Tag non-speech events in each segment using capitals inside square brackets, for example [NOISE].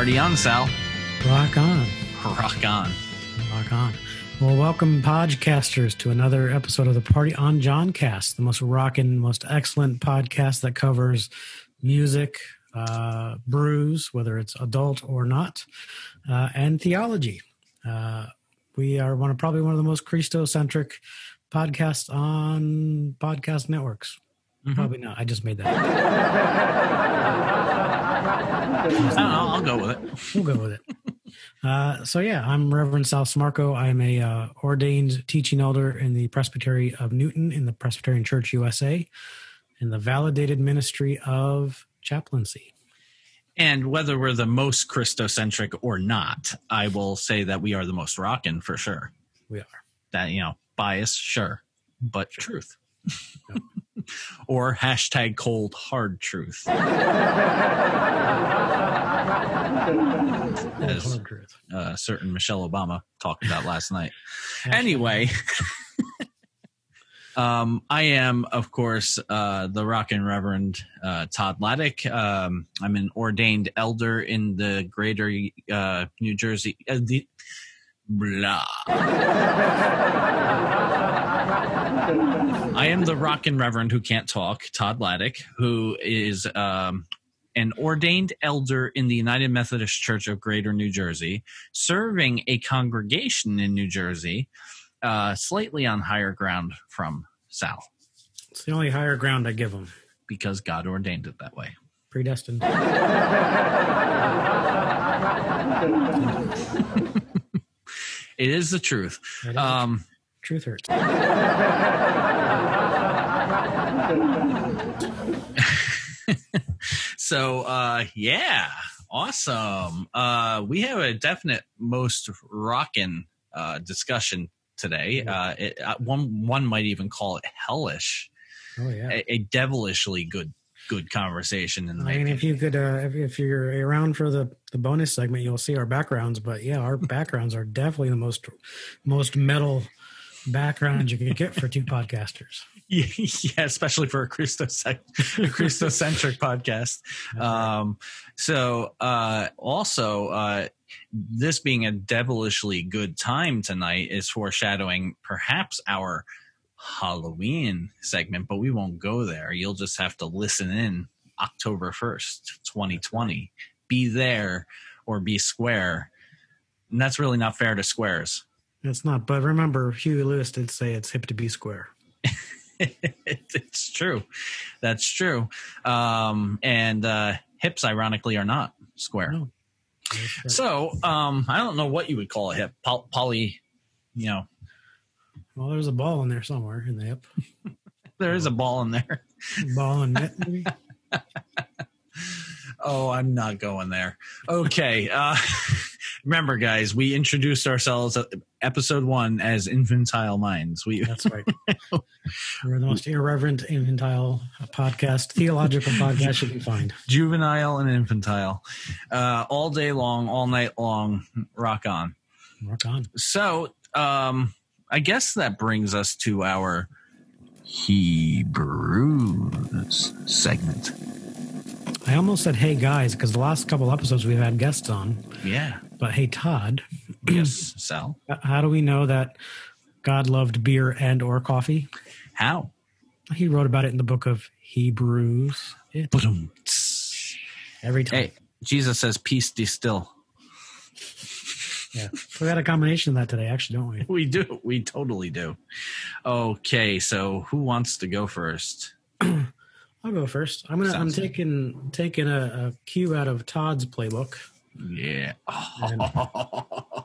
Party on, Todd. Party on, Sal. Rock on. Rock on. Rock on. Well, welcome, podcasters, to another episode of the Party on John Cast, the most rockin', most excellent podcast that covers music, uh, brews, whether it's adult or not, uh, and theology. Uh, we are one of probably one of the most Christocentric podcasts on podcast networks. Mhm. Probably not. I just made that. I don't know, I'll go with it. we'll go with it. Uh, so yeah, I'm Reverend Sal Smarco. I'm a uh, ordained teaching elder in the Presbytery of Newton in the Presbyterian Church USA, in the validated ministry of chaplaincy. And whether we're the most Christocentric or not, I will say that we are the most rockin' for sure. We are. That, you know, bias, sure, but truth. Or hashtag cold hard truth. [LAUGHS] As uh, certain Michelle Obama talked about last [LAUGHS] night. Anyway, [LAUGHS] um, I am, of course, uh, the Rockin' Reverend uh, Todd Lattig. Um, I'm an ordained elder in the greater uh, New Jersey. Uh, the, blah. I am the Rockin' Reverend who can't talk, Todd Lattig, who is um, an ordained elder in the United Methodist Church of Greater New Jersey, serving a congregation in New Jersey, uh, slightly on higher ground from Sal, It's the only higher ground I give him. because God ordained it that way. Predestined. [LAUGHS] It is the truth. Um, truth hurts. [LAUGHS] so uh yeah awesome uh we have a definite most rockin uh discussion today uh, it, uh one one might even call it hellish Oh yeah. a, a devilishly good good conversation in the I mean, if you could, uh, if, if you're around for the, the bonus segment, you'll see our backgrounds. But yeah, our [LAUGHS] backgrounds are definitely the most most metal background you could get for two podcasters. [LAUGHS] yeah especially for a Christocentric, Christocentric podcast. Um so uh also uh this being a devilishly good time tonight is foreshadowing perhaps our halloween segment but we won't go there. You'll just have to listen in october 1st 2020 be there or be square. And that's really not fair to squares It's not, but remember, Huey Lewis did say it's hip to be square. [LAUGHS] it's true. That's true. Um, and uh, hips, ironically, are not square. No. So um, I don't know what you would call a hip. Poly, poly you know, well, there's a ball in there somewhere in the hip. [LAUGHS] there is a ball in there. [LAUGHS] Ball and net, maybe. Oh, I'm not going there. Okay. Uh, remember, guys, we introduced ourselves at episode one as infantile minds. We That's right. [LAUGHS] We're the most irreverent, infantile podcast, theological podcast you can find. [LAUGHS] juvenile and infantile, uh, all day long, all night long. Rock on. Rock on. So, um, I guess that brings us to our Hebrews segment. I almost said, "Hey guys," because the last couple episodes we've had guests on. Yeah. But hey, Todd, [CLEARS THROAT] Yes, Sal. how do we know that God loved beer and or coffee? How? He wrote about it in the book of Hebrews. It, every time. Hey, Jesus says, "Peace, be still." Yeah, we got a combination of that today, actually, don't we? [LAUGHS] We do. We totally do. Okay, so who wants to go first? [CLEARS THROAT] I'll go first. I'm gonna. Sounds I'm taking taking a, a cue out of Todd's playbook. Yeah. [LAUGHS]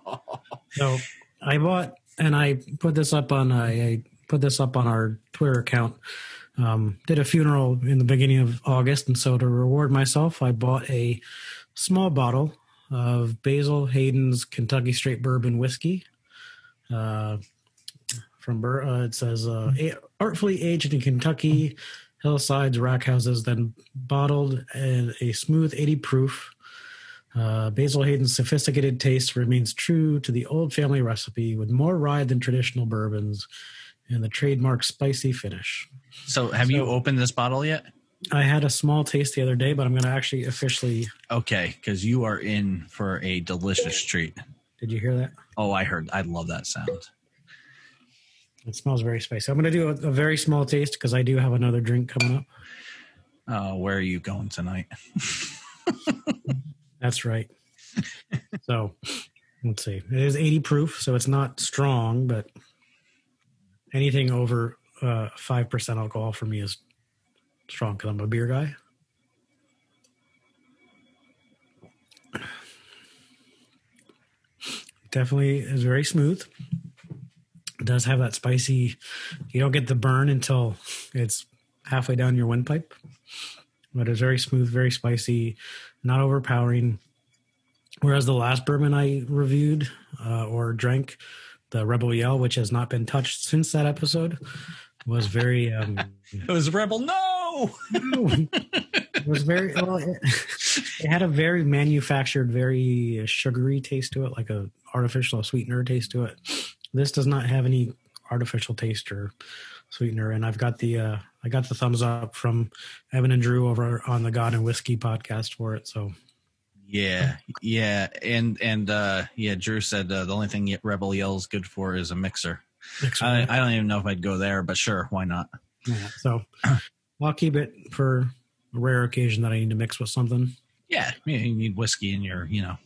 So I bought and I put this up on I, I put this up on our Twitter account. Um, did a funeral in the beginning of August, and so to reward myself, I bought a small bottle of Basil Hayden's Kentucky Straight Bourbon Whiskey. Uh, from uh, it says uh, artfully aged in Kentucky hillsides, rack houses, then bottled in a smooth 80 proof. Uh, Basil Hayden's sophisticated taste remains true to the old family recipe with more rye than traditional bourbons and the trademark spicy finish. So, have you opened this bottle yet? I had a small taste the other day, but I'm going to actually officially. Okay, because you are in for a delicious treat. Did you hear that? Oh, I heard. I love that sound. It smells very spicy. I'm going to do a, a very small taste because I do have another drink coming up. Uh, where are you going tonight? [LAUGHS] That's right. so let's see. It is 80 proof, so it's not strong, but anything over uh, 5% alcohol for me is strong because I'm a beer guy. Definitely is very smooth. It does have that spicy, you don't get the burn until it's halfway down your windpipe, but it's very smooth, very spicy, not overpowering. Whereas the last bourbon I reviewed uh, or drank, the Rebel Yell, which has not been touched since that episode, was very. Um, [LAUGHS] it was Rebel. No, [LAUGHS] it was very. Well, it, it, had a very manufactured, very sugary taste to it, like a artificial sweetener taste to it. This does not have any artificial taste or sweetener, and I've got the uh, I got the thumbs up from Evan and Drew over on the God and Whiskey podcast for it. So yeah, yeah, and and uh yeah, Drew said uh, the only thing Rebel Yell's good for is a mixer. mixer I, I, don't even know if I'd go there, but sure, why not? Yeah, so I'll keep it for a rare occasion that I need to mix with something. Yeah, you need whiskey in your, you know,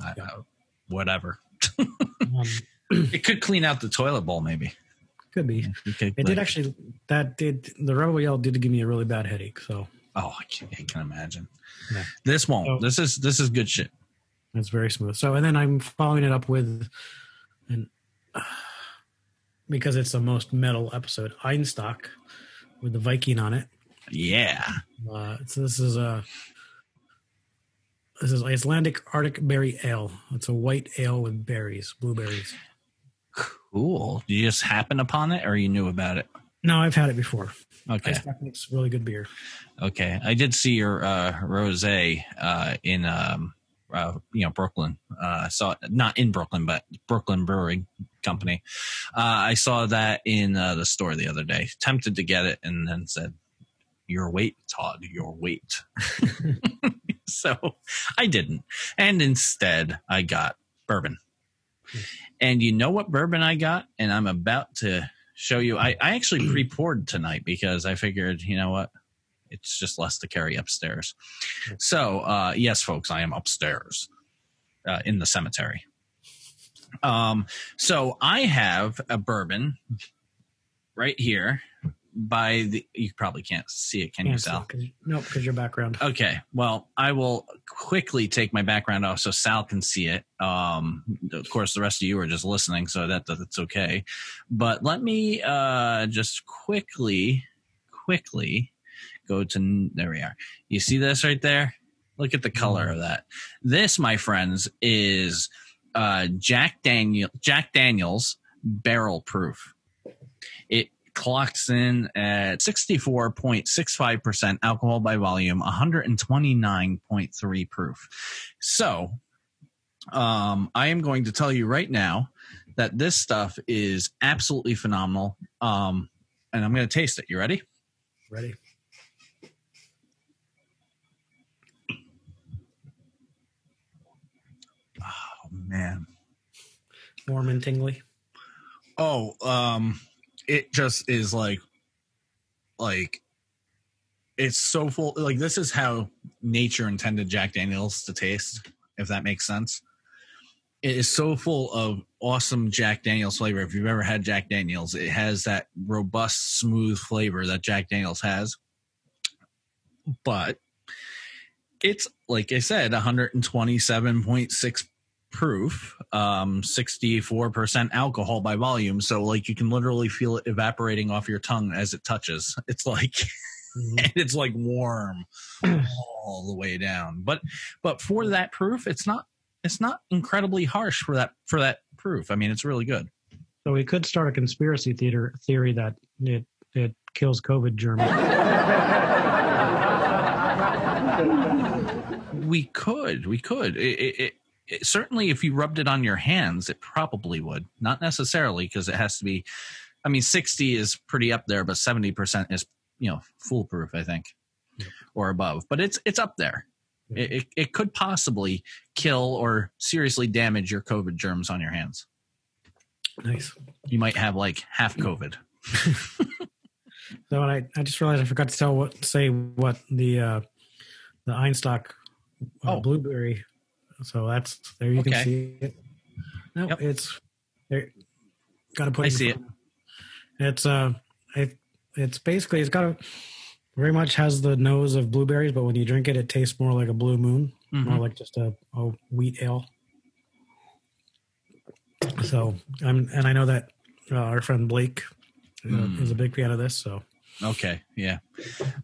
yeah. uh, whatever. [LAUGHS] um, [CLEARS THROAT] it could clean out the toilet bowl, maybe. Could be. Could, it did actually. That did the Rebel Yell did give me a really bad headache. So. Oh, I can, I can imagine. Yeah. This won't. So, this is this is good shit. It's very smooth. So, and then I'm following it up with, and uh, [SIGHS] because it's the most metal episode, Einstok, with the Viking on it. Yeah. Uh, so this is a. This is Icelandic Arctic Berry Ale. It's a white ale with berries, blueberries. Cool. Did you just happen upon it, or you knew about it? No, I've had it before. Okay, it's really good beer. Okay, I did see your uh, rosé uh, in um, uh, you know Brooklyn. Uh, I saw it not in Brooklyn, but Brooklyn Brewing Company. Uh, I saw that in uh, the store the other day. Tempted to get it, and then said, "Your weight, Todd. Your weight." [LAUGHS] [LAUGHS] so I didn't, and instead I got bourbon. And you know what bourbon I got? And I'm about to show you. I, I actually [CLEARS THROAT] pre poured tonight because I figured, you know what? It's just less to carry upstairs. So, uh, yes, folks, I am upstairs uh, in the cemetery. Um, so I have a bourbon right here by the you probably can't see it can you sal? no because your background. Okay well i will quickly take my background off so sal can see it. Um of course the rest of you are just listening so that that's okay. But let me uh just quickly quickly go to there we are. You see this right there? Look at the color of that. This my friends is uh jack daniel jack daniels barrel proof. It clocks in at 64.65% alcohol by volume, 129.3 proof. So, um, I am going to tell you right now that this stuff is absolutely phenomenal. Um, and I'm going to taste it. You ready? Ready. Oh man. Warm and tingly. Oh, um, it just is like like it's so full like this is how nature intended jack daniels to taste if that makes sense. It is so full of awesome jack daniels flavor. If you've ever had jack daniels it has that robust smooth flavor that jack daniels has. But it's like i said 127.6 proof, um, 64% alcohol by volume. So like you can literally feel it evaporating off your tongue as it touches. [LAUGHS] It's like, mm-hmm. it's like warm all the way down. But, but for that proof, it's not, it's not incredibly harsh for that, for that proof. I mean, it's really good. So we could start a conspiracy theater theory that it, it kills COVID germs. [LAUGHS] we could, we could. It, it, it, certainly if you rubbed it on your hands, it probably would. Not necessarily because it has to be. I mean, sixty is pretty up there, but seventy percent is you know foolproof. I think. or above, but it's it's up there. It, it, it could possibly kill or seriously damage your COVID germs on your hands. Nice. You might have like half COVID. [LAUGHS] So I, I just realized I forgot to tell what say what the uh the Einstok uh, Oh. blueberry. So that's there you Okay. can see it. No, Yep. it's there. Got to put. I see front. It's uh, it it's basically it's got a very much has the nose of blueberries, but when you drink it, it tastes more like a blue moon, more Mhm. like just a, a wheat ale. So I'm and I know that uh, our friend Blake uh, Mm. is a big fan of this. So Okay, yeah.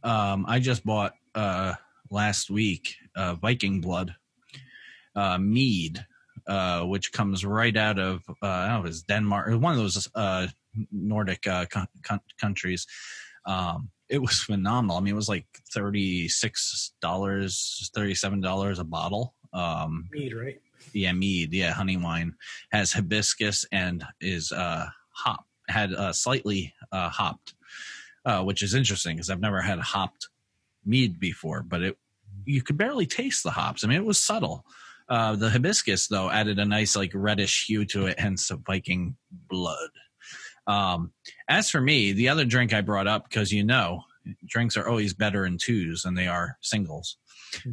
Um, I just bought uh, last week uh, Viking Blood uh, mead, uh, which comes right out of uh, I don't know if it's Denmark one of those uh, Nordic uh, co- co- countries. Um, it was [LAUGHS] phenomenal. I mean, it was like thirty six dollars, thirty seven dollars a bottle. Um, mead, right? yeah, mead, yeah, honey wine has hibiscus and is uh hop had uh slightly uh hopped, uh, which is interesting because I've never had hopped mead before, but it you could barely taste the hops. I mean, it was subtle. Uh, the hibiscus though added a nice like reddish hue to it, hence the Viking blood. Um, as for me, the other drink I brought up because you know drinks are always better in twos than they are singles.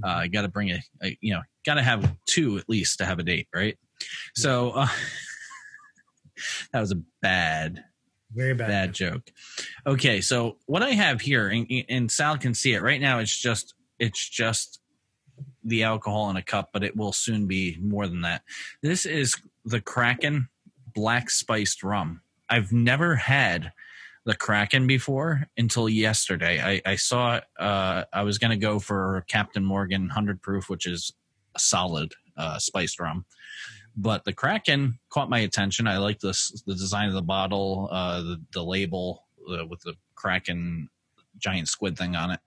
Uh, got to bring a, a you know got to have two at least to have a date right? So uh, [LAUGHS] that was a bad Very bad. bad joke. Okay so what i have here and, and sal can see it. Right now it's just it's just the alcohol in a cup but it will soon be more than that this is the kraken black spiced rum i've never had the Kraken before until yesterday. I, I saw. Uh, I was going to go for Captain Morgan 100 proof, which is a solid uh, spiced rum. But the Kraken caught my attention. I like this, the design of the bottle, uh, the, the label uh, with the Kraken giant squid thing on it.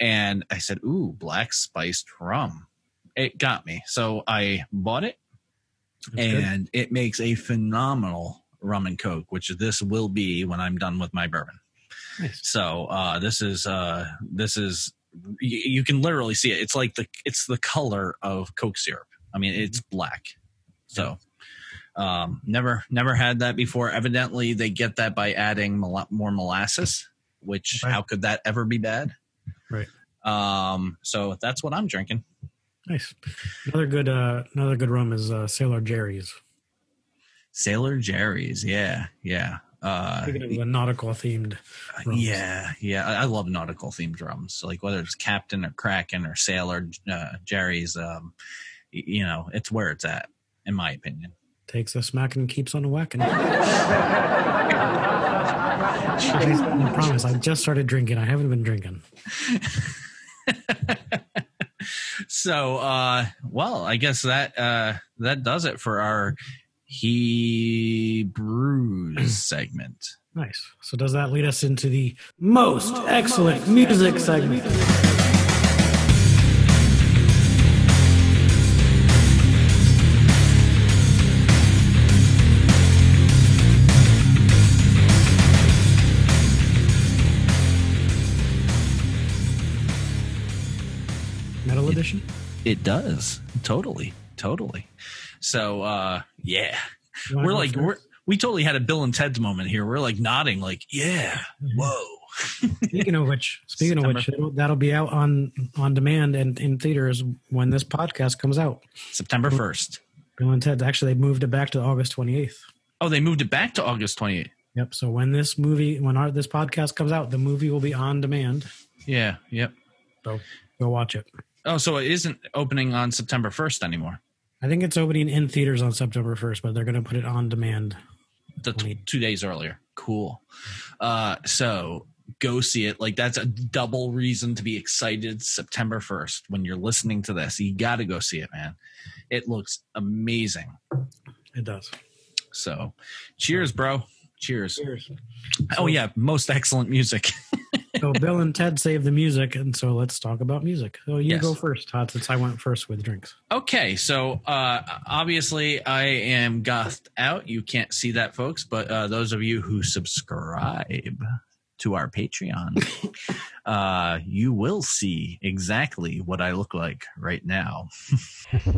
And I said, Ooh, black spiced rum. It got me. So I bought it That's good. and it makes a phenomenal rum and coke which this will be when i'm done with my bourbon Nice. so uh this is uh this is you, you can literally see it it's like the it's the color of coke syrup i mean it's black so um never never had that before evidently they get that by adding mol- more molasses which Right. how could that ever be bad Right. um so that's what i'm drinking Nice. Another good uh another good rum is uh Sailor Jerry's. sailor jerry's yeah yeah uh Speaking of the nautical themed rums. Yeah, yeah. I, I love nautical themed drums. Like whether it's Captain or Kraken or Sailor, uh, Jerry's. Um, you know, it's where it's at, in my opinion. Takes a smack and keeps on whacking. [LAUGHS] I promise, I just started drinking. I haven't been drinking. [LAUGHS] so, uh, well, I guess that uh, that does it for our he brews [CLEARS THROAT] segment. Nice. So does that lead us into the most excellent music segment? It does totally, totally. So, uh, yeah, we're like we're we totally had a Bill and Ted's moment here. We're like nodding, like, yeah, whoa. Speaking of which, [LAUGHS] speaking of which, that'll be out on on demand and in theaters when this podcast comes out. September first. Bill and Ted actually they moved it back to August 28th. Oh, they moved it back to August 28th. Yep. So when this movie, when our this podcast comes out, the movie will be on demand. Yeah, yep. So go watch it. Oh, so it isn't opening on September 1st anymore. I think it's opening in theaters on September 1st, but they're going to put it on demand. The t- two days earlier. Cool. Uh, so go see it. Like that's a double reason to be excited. September 1st, when you're listening to this, you got to go see it, man. It looks amazing. It does. So cheers, bro. Cheers. Cheers. Oh, yeah. Most excellent music. [LAUGHS] So Bill and Ted save the music, and so let's talk about music. So you Yes. go first, Todd, since I went first with drinks. Okay, so uh, obviously I am gothed out. You can't see that, folks, but uh, those of you who subscribe to our Patreon, [LAUGHS] uh, you will see exactly what I look like right now. [LAUGHS]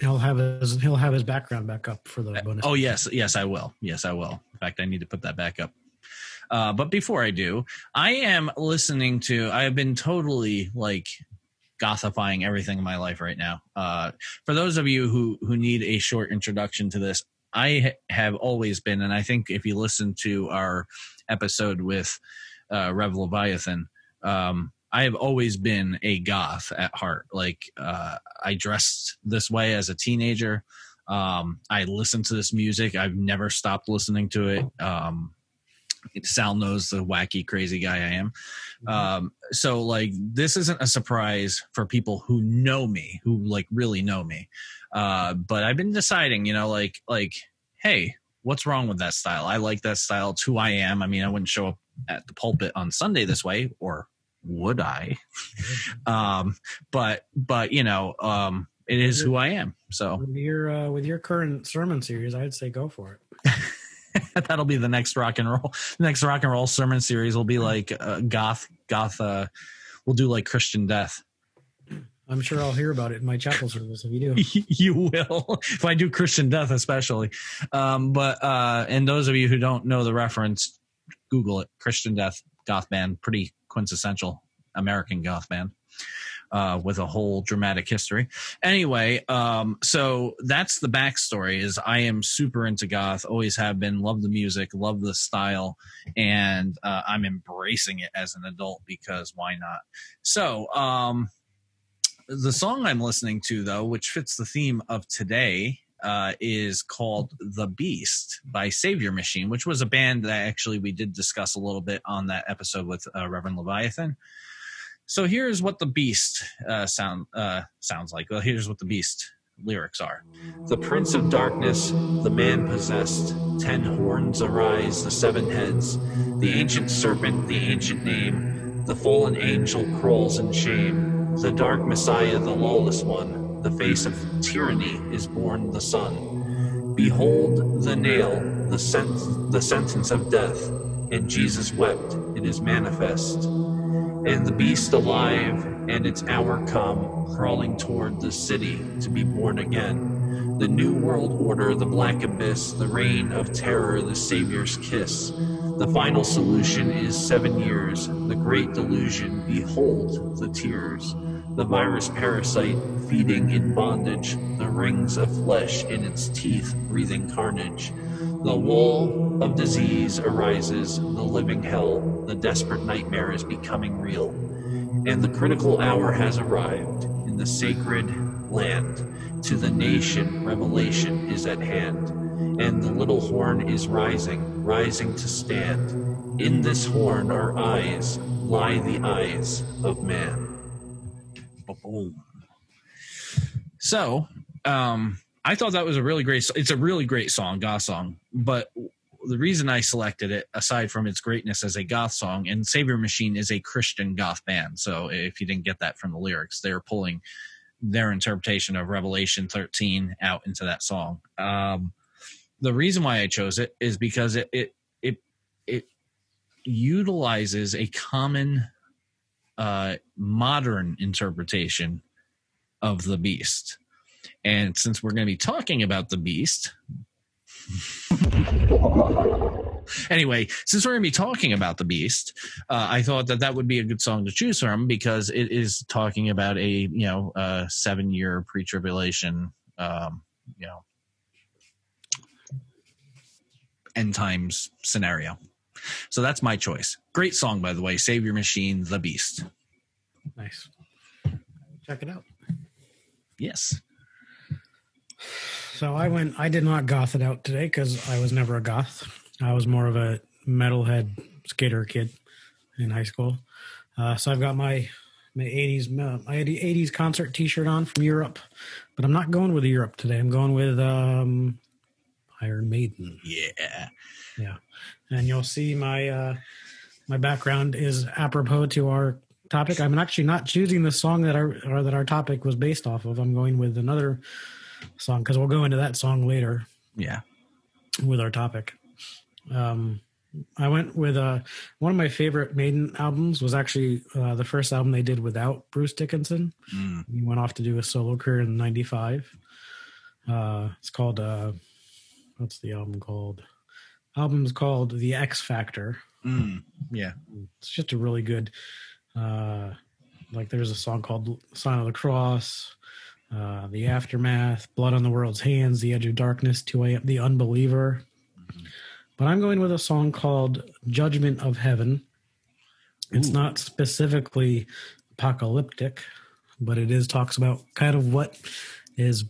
He'll have his he'll have his background back up for the bonus. Oh yes, yes, I will. Yes, I will. In fact, I need to put that back up. Uh, but before I do, I am listening to. I have been totally like gothifying everything in my life right now. Uh, for those of you who who need a short introduction to this, I have always been, and I think if you listen to our episode with uh, Rev Leviathan, um, I have always been a goth at heart. Like uh, I dressed this way as a teenager. Um, I listened to this music. I've never stopped listening to it. Um, Sal knows the wacky, crazy guy I am. Um, so like this isn't a surprise for people who know me, who like really know me. Uh, but I've been deciding, you know, like like, hey, what's wrong with that style? I like that style. It's who I am. I mean, I wouldn't show up at the pulpit on Sunday this way, or would I? [LAUGHS] um, but but you know, um, it is who I am. So with your uh, with your current sermon series, I'd say go for it. [LAUGHS] [LAUGHS] That'll be the next rock and roll. The next rock and roll sermon series will be like uh, goth goth. Uh, we'll do like Christian death. I'm sure I'll hear about it in my chapel service if you do. [LAUGHS] you will [LAUGHS] if I do Christian death, especially. Um, but uh, and those of you who don't know the reference, Google it. Christian death goth band, pretty quintessential American goth band. Uh, with a whole dramatic history. Anyway, um, so that's the backstory. Is I am super into goth, always have been, love the music, love the style, and uh, I'm embracing it as an adult because why not? So, um, the song I'm listening to, though, which fits the theme of today, uh, is called The Beast by Saviour Machine, which was a band that actually we did discuss a little bit on that episode with uh, Reverend Leviathan. So here's what The Beast uh, sound uh, sounds like. Well, here's what The Beast lyrics are. The Prince of Darkness, the man possessed, ten horns arise, the seven heads, the ancient serpent, the ancient name, the fallen angel crawls in shame, the dark Messiah, the lawless one, the face of tyranny is born the sun. Behold the nail, the, sent- the sentence of death, and Jesus wept, it is manifest. And the beast alive, and its hour come, crawling toward the city to be born again. The new world order, the black abyss, the reign of terror, the Savior's kiss. The final solution is seven years, the great delusion. Behold the tears. The virus parasite feeding in bondage, the rings of flesh in its teeth breathing carnage. The wall of disease arises, the living hell, the desperate nightmare is becoming real. And the critical hour has arrived in the sacred land. To the nation, revelation is at hand. And the little horn is rising, rising to stand. In this horn are eyes, lie the eyes of man. Boom. So, um, I thought that was a really great. It's a really great song, goth song. But the reason I selected it, aside from its greatness as a goth song, and Saviour Machine is a Christian goth band. So if you didn't get that from the lyrics, they're pulling their interpretation of Revelation 13 out into that song. Um, the reason why I chose it is because it it it it utilizes a common uh, modern interpretation of the beast. And since we're going to be talking about the beast, [LAUGHS] anyway, since we're going to be talking about the beast, uh, I thought that that would be a good song to choose from because it is talking about a you know uh, seven year pre tribulation, um, you know, end times scenario. So that's my choice. Great song, by the way. Saviour Machine, The Beast. Nice. Check it out. Yes. So I went. I did not goth it out today because I was never a goth. I was more of a metalhead skater kid in high school. Uh, so I've got my my eighties my eighties concert T-shirt on from Europe, but I'm not going with Europe today. I'm going with um, Iron Maiden. Yeah. Yeah, and you'll see my uh, my background is apropos to our topic. I'm actually not choosing the song that our or that our topic was based off of. I'm going with another song because we'll go into that song later Yeah. with our topic. Um, I went with uh, one of my favorite Maiden albums was actually uh, the first album they did without Bruce Dickinson. Mm. He went off to do a solo career in '95. Uh, it's called uh, what's the album called? Album's called The X Factor. Mm. Yeah. It's just a really good. Uh, like there's a song called "Sign of the Cross," uh, "The Aftermath," "Blood on the World's Hands," "The Edge of Darkness," "2 A.M." "The Unbeliever." But I'm going with a song called "Judgment of Heaven." It's Ooh. not specifically apocalyptic, but it is talks about kind of what is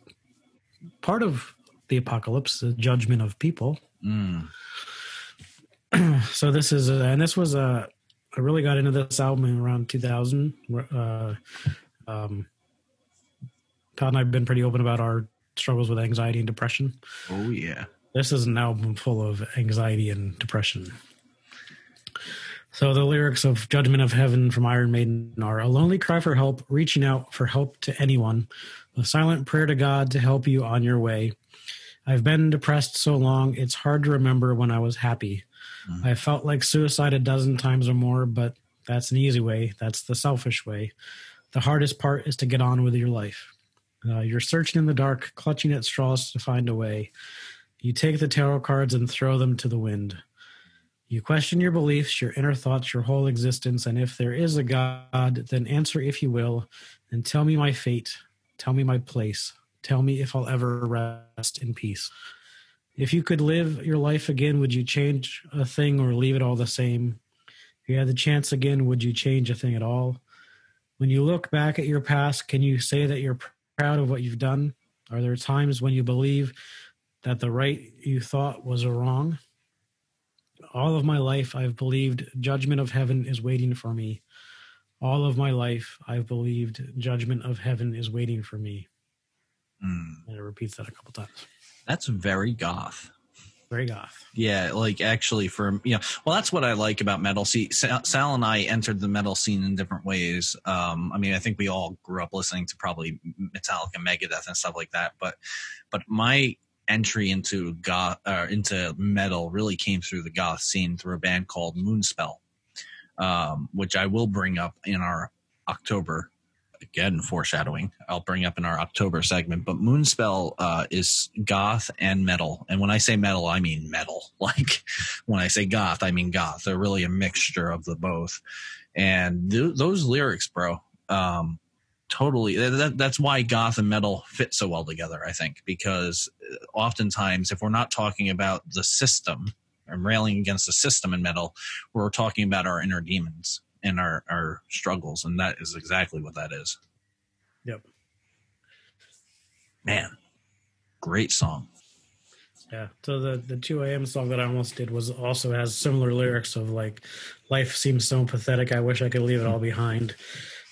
part of the apocalypse, the judgment of people. Mm. [CLEARS THROAT] so this is uh, and this was a I really got into this album in around 2000. Uh, um, Todd and I've been pretty open about our struggles with anxiety and depression. Oh yeah. This is an album full of anxiety and depression. So the lyrics of Judgment of Heaven from Iron Maiden are a lonely cry for help, reaching out for help to anyone, a silent prayer to God to help you on your way. I've been depressed so long, it's hard to remember when I was happy. Mhm. I felt like suicide a dozen times or more, but that's an easy way. That's the selfish way. The hardest part is to get on with your life. Uh, you're searching in the dark, clutching at straws to find a way. You take the tarot cards and throw them to the wind. You question your beliefs, your inner thoughts, your whole existence, and if there is a God, then answer if you will, and tell me my fate, tell me my place, tell me if I'll ever rest in peace. If you could live your life again, would you change a thing or leave it all the same? If you had the chance again, would you change a thing at all? When you look back at your past, can you say that you're proud of what you've done? Are there times when you believe that the right you thought was a wrong? All of my life, I've believed judgment of heaven is waiting for me. All of my life, I've believed judgment of heaven is waiting for me. Mm. And it repeats that a couple times. That's very goth. Very goth. Yeah, like actually, for you know, well, that's what I like about metal. See, Sal, Sal and I entered the metal scene in different ways. Um, I mean, I think we all grew up listening to probably Metallica, Megadeth, and stuff like that. But, but my entry into goth uh, into metal really came through the goth scene through a band called Moonspell, um, which I will bring up in our October. Again, foreshadowing. I'll bring up in our October segment. But Moonspell uh, is goth and metal, and when I say metal, I mean metal. [LAUGHS] Like when I say goth, I mean goth. They're really a mixture of the both. And th- those lyrics, bro, um, totally. That, that's why goth and metal fit so well together. I think because oftentimes, if we're not talking about the system and railing against the system in metal, we're talking about our inner demons and our our struggles, and that is exactly what that is. Yep. Man, great song. Yeah. So the the two AM song that I almost did was also has similar lyrics of like, life seems so pathetic. I wish I could leave it all behind.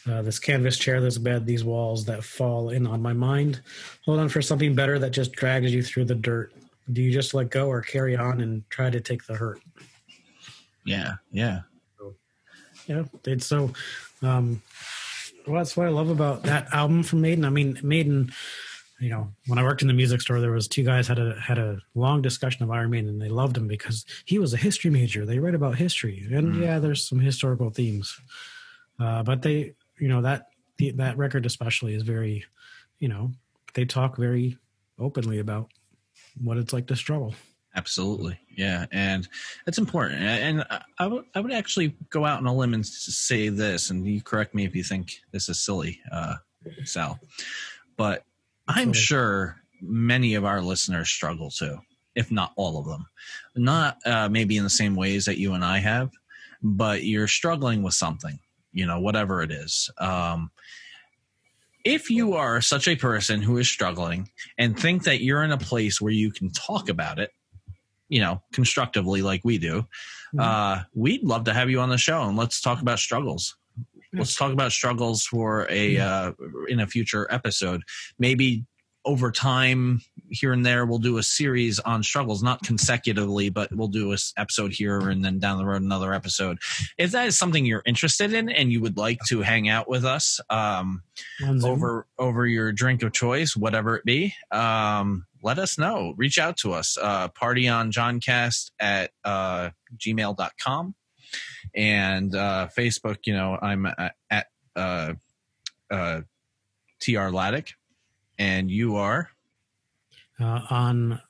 Uh, this canvas chair this bed, these walls that fall in on my mind. Hold on for something better that just drags you through the dirt. Do you just let go or carry on and try to take the hurt? Yeah, yeah. Yeah, it's so. Um, well, that's what I love about that album from Maiden. I mean, Maiden. You know, when I worked in the music store, there was two guys had a had a long discussion of Iron Maiden, and they loved him because he was a history major. They write about history, and Mm. yeah, there's some historical themes, uh, but they, you know, that the, that record especially is very, you know, they talk very openly about what it's like to struggle. Absolutely, yeah, and it's important. And I- would I would actually go out on a limb and say this, and you correct me if you think this is silly, uh, Sal, but I'm sure many of our listeners struggle too, if not all of them. Not uh, maybe in the same ways that you and I have, but you're struggling with something, you know, whatever it is. Um, if you are such a person who is struggling and think that you're in a place where you can talk about it, you know, constructively like we do, Mhm. uh, we'd love to have you on the show and let's talk about struggles. Let's talk about struggles for a uh, in a future episode. Maybe over time, here and there, we'll do a series on struggles, not consecutively, but we'll do a s- episode here and then down the road another episode. If that is something you're interested in and you would like to hang out with us, um, over over your drink of choice, whatever it be, um, let us know. Reach out to us. Uh, partyonjohncast at uh, gmail.com. And uh, Facebook, you know, I'm at, at uh, uh, TR Lattig. And you are? Uh, on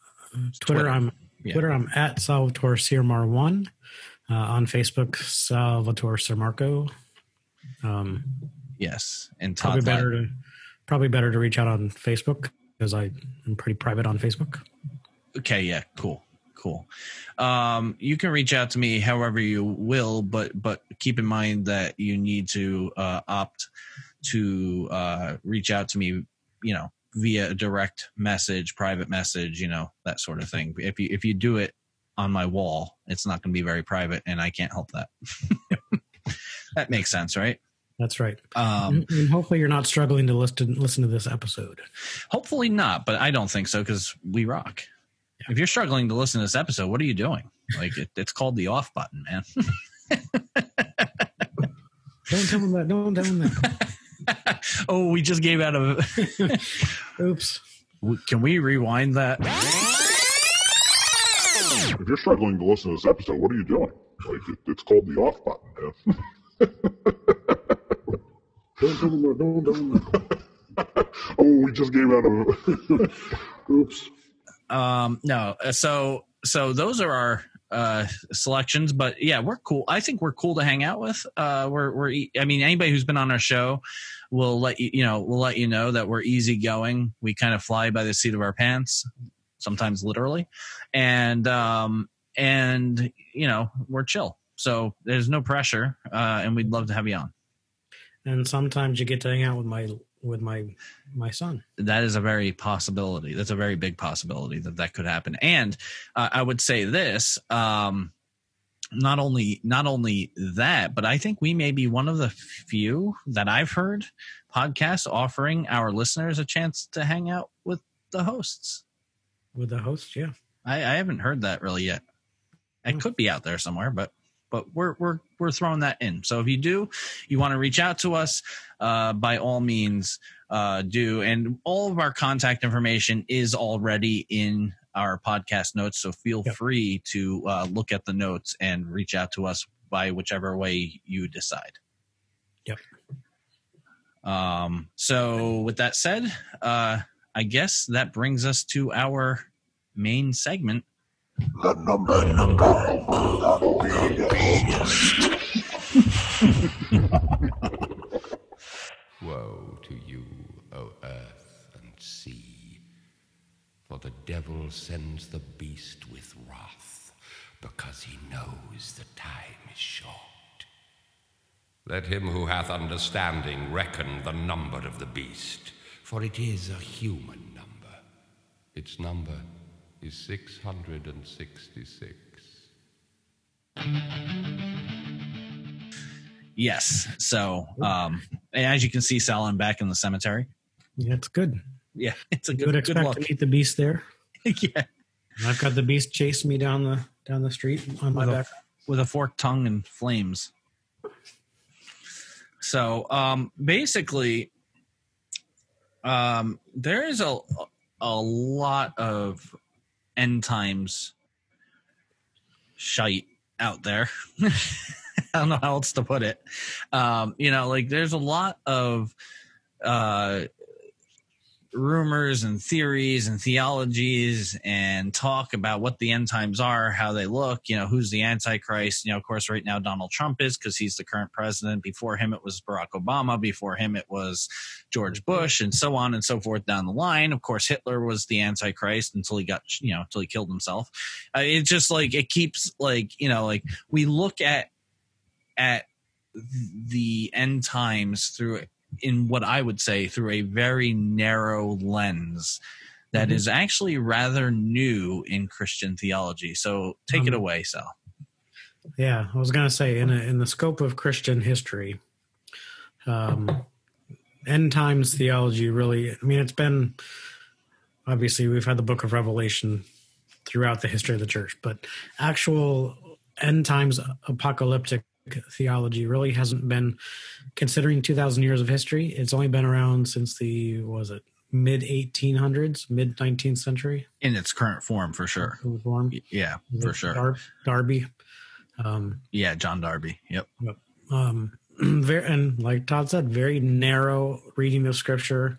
Twitter, Twitter. I'm yeah. Twitter, I'm at Salvatore Sirmar1. Uh, on Facebook, Salvatore Seirmarco. Um, yes, and Todd probably better to probably better to reach out on Facebook because I am pretty private on Facebook. Okay, yeah, cool, cool. Um, you can reach out to me however you will, but but keep in mind that you need to uh, opt to uh, reach out to me. You know, via a direct message, private message, you know, that sort of thing. If you if you do it on my wall, it's not going to be very private, and I can't help that. [LAUGHS] that makes sense, right? That's right. Um, and hopefully, you're not struggling to listen listen to this episode. Hopefully not, but I don't think so because we rock. Yeah. If you're struggling to listen to this episode, what are you doing? Like it, it's called the off button, man. [LAUGHS] don't tell them that. Don't tell them that. [LAUGHS] [LAUGHS] oh, we just gave out a. [LAUGHS] Oops. Can we rewind that? If you're struggling to listen to this episode, what are you doing? Like it, it's called the off button. Man. Don't tell them. Don't tell them oh, we just gave out a. [LAUGHS] Oops. Um. No. Uh, so so those are our uh selections but yeah we're cool. I think we're cool to hang out with. Uh we're we're i mean anybody who's been on our show will let you you know we'll let you know that we're easygoing. We kind of fly by the seat of our pants sometimes literally. And um and you know we're chill. So there's no pressure uh and we'd love to have you on. And sometimes you get to hang out with my with my my son. That is a very possibility. That's a very big possibility that that could happen. And uh, i would say this um not only not only that but i think we may be one of the few that i've heard podcasts offering our listeners a chance to hang out with the hosts. With the hosts yeah. I, I haven't heard that really yet. It hmm. could be out there somewhere but but we're we're we're throwing that in. So if you do, you want to reach out to us, uh, by all means, uh, do. And all of our contact information is already in our podcast notes. So feel yep. free to uh, look at the notes and reach out to us by whichever way you decide. Yep. Um, so with that said, uh, I guess that brings us to our main segment the number, the number of the [LAUGHS] Woe to you, O earth and sea, for the devil sends the beast with wrath, because he knows the time is short. Let him who hath understanding reckon the number of the beast, for it is a human number. Its number is 666. Yes. So, um, as you can see, Sal, I'm back in the cemetery. Yeah, it's good. Yeah, [LAUGHS] it's a good. You would expect good to meet the beast there. [LAUGHS] yeah, I've got the beast chasing me down the down the street on my with back a, with a forked tongue and flames. So, um, basically, um, there is a a lot of end times shite out there. [LAUGHS] I don't know how else to put it. Um, you know, like there's a lot of uh, rumors and theories and theologies and talk about what the end times are, how they look, you know, who's the Antichrist. You know, of course, right now Donald Trump is because he's the current president. Before him, it was Barack Obama. Before him, it was George Bush and so on and so forth down the line. Of course, Hitler was the Antichrist until he got, you know, until he killed himself. Uh, just like, it keeps like, you know, like we look at, at the end times through in what I would say through a very narrow lens that mm-hmm. is actually rather new in Christian theology. So take um, it away, Sal. Yeah, I was going to say in a, in the scope of Christian history, um, end times theology really. I mean, it's been obviously we've had the Book of Revelation throughout the history of the church, but actual end times apocalyptic theology really hasn't been considering 2000 years of history it's only been around since the was it mid 1800s, mid 19th century in its current form for sure. form. Yeah, for sure. Dar- Darby. Um, Yeah, John Darby. Yep. um, [CLEARS THROAT] very, and like Todd said, very narrow reading of scripture.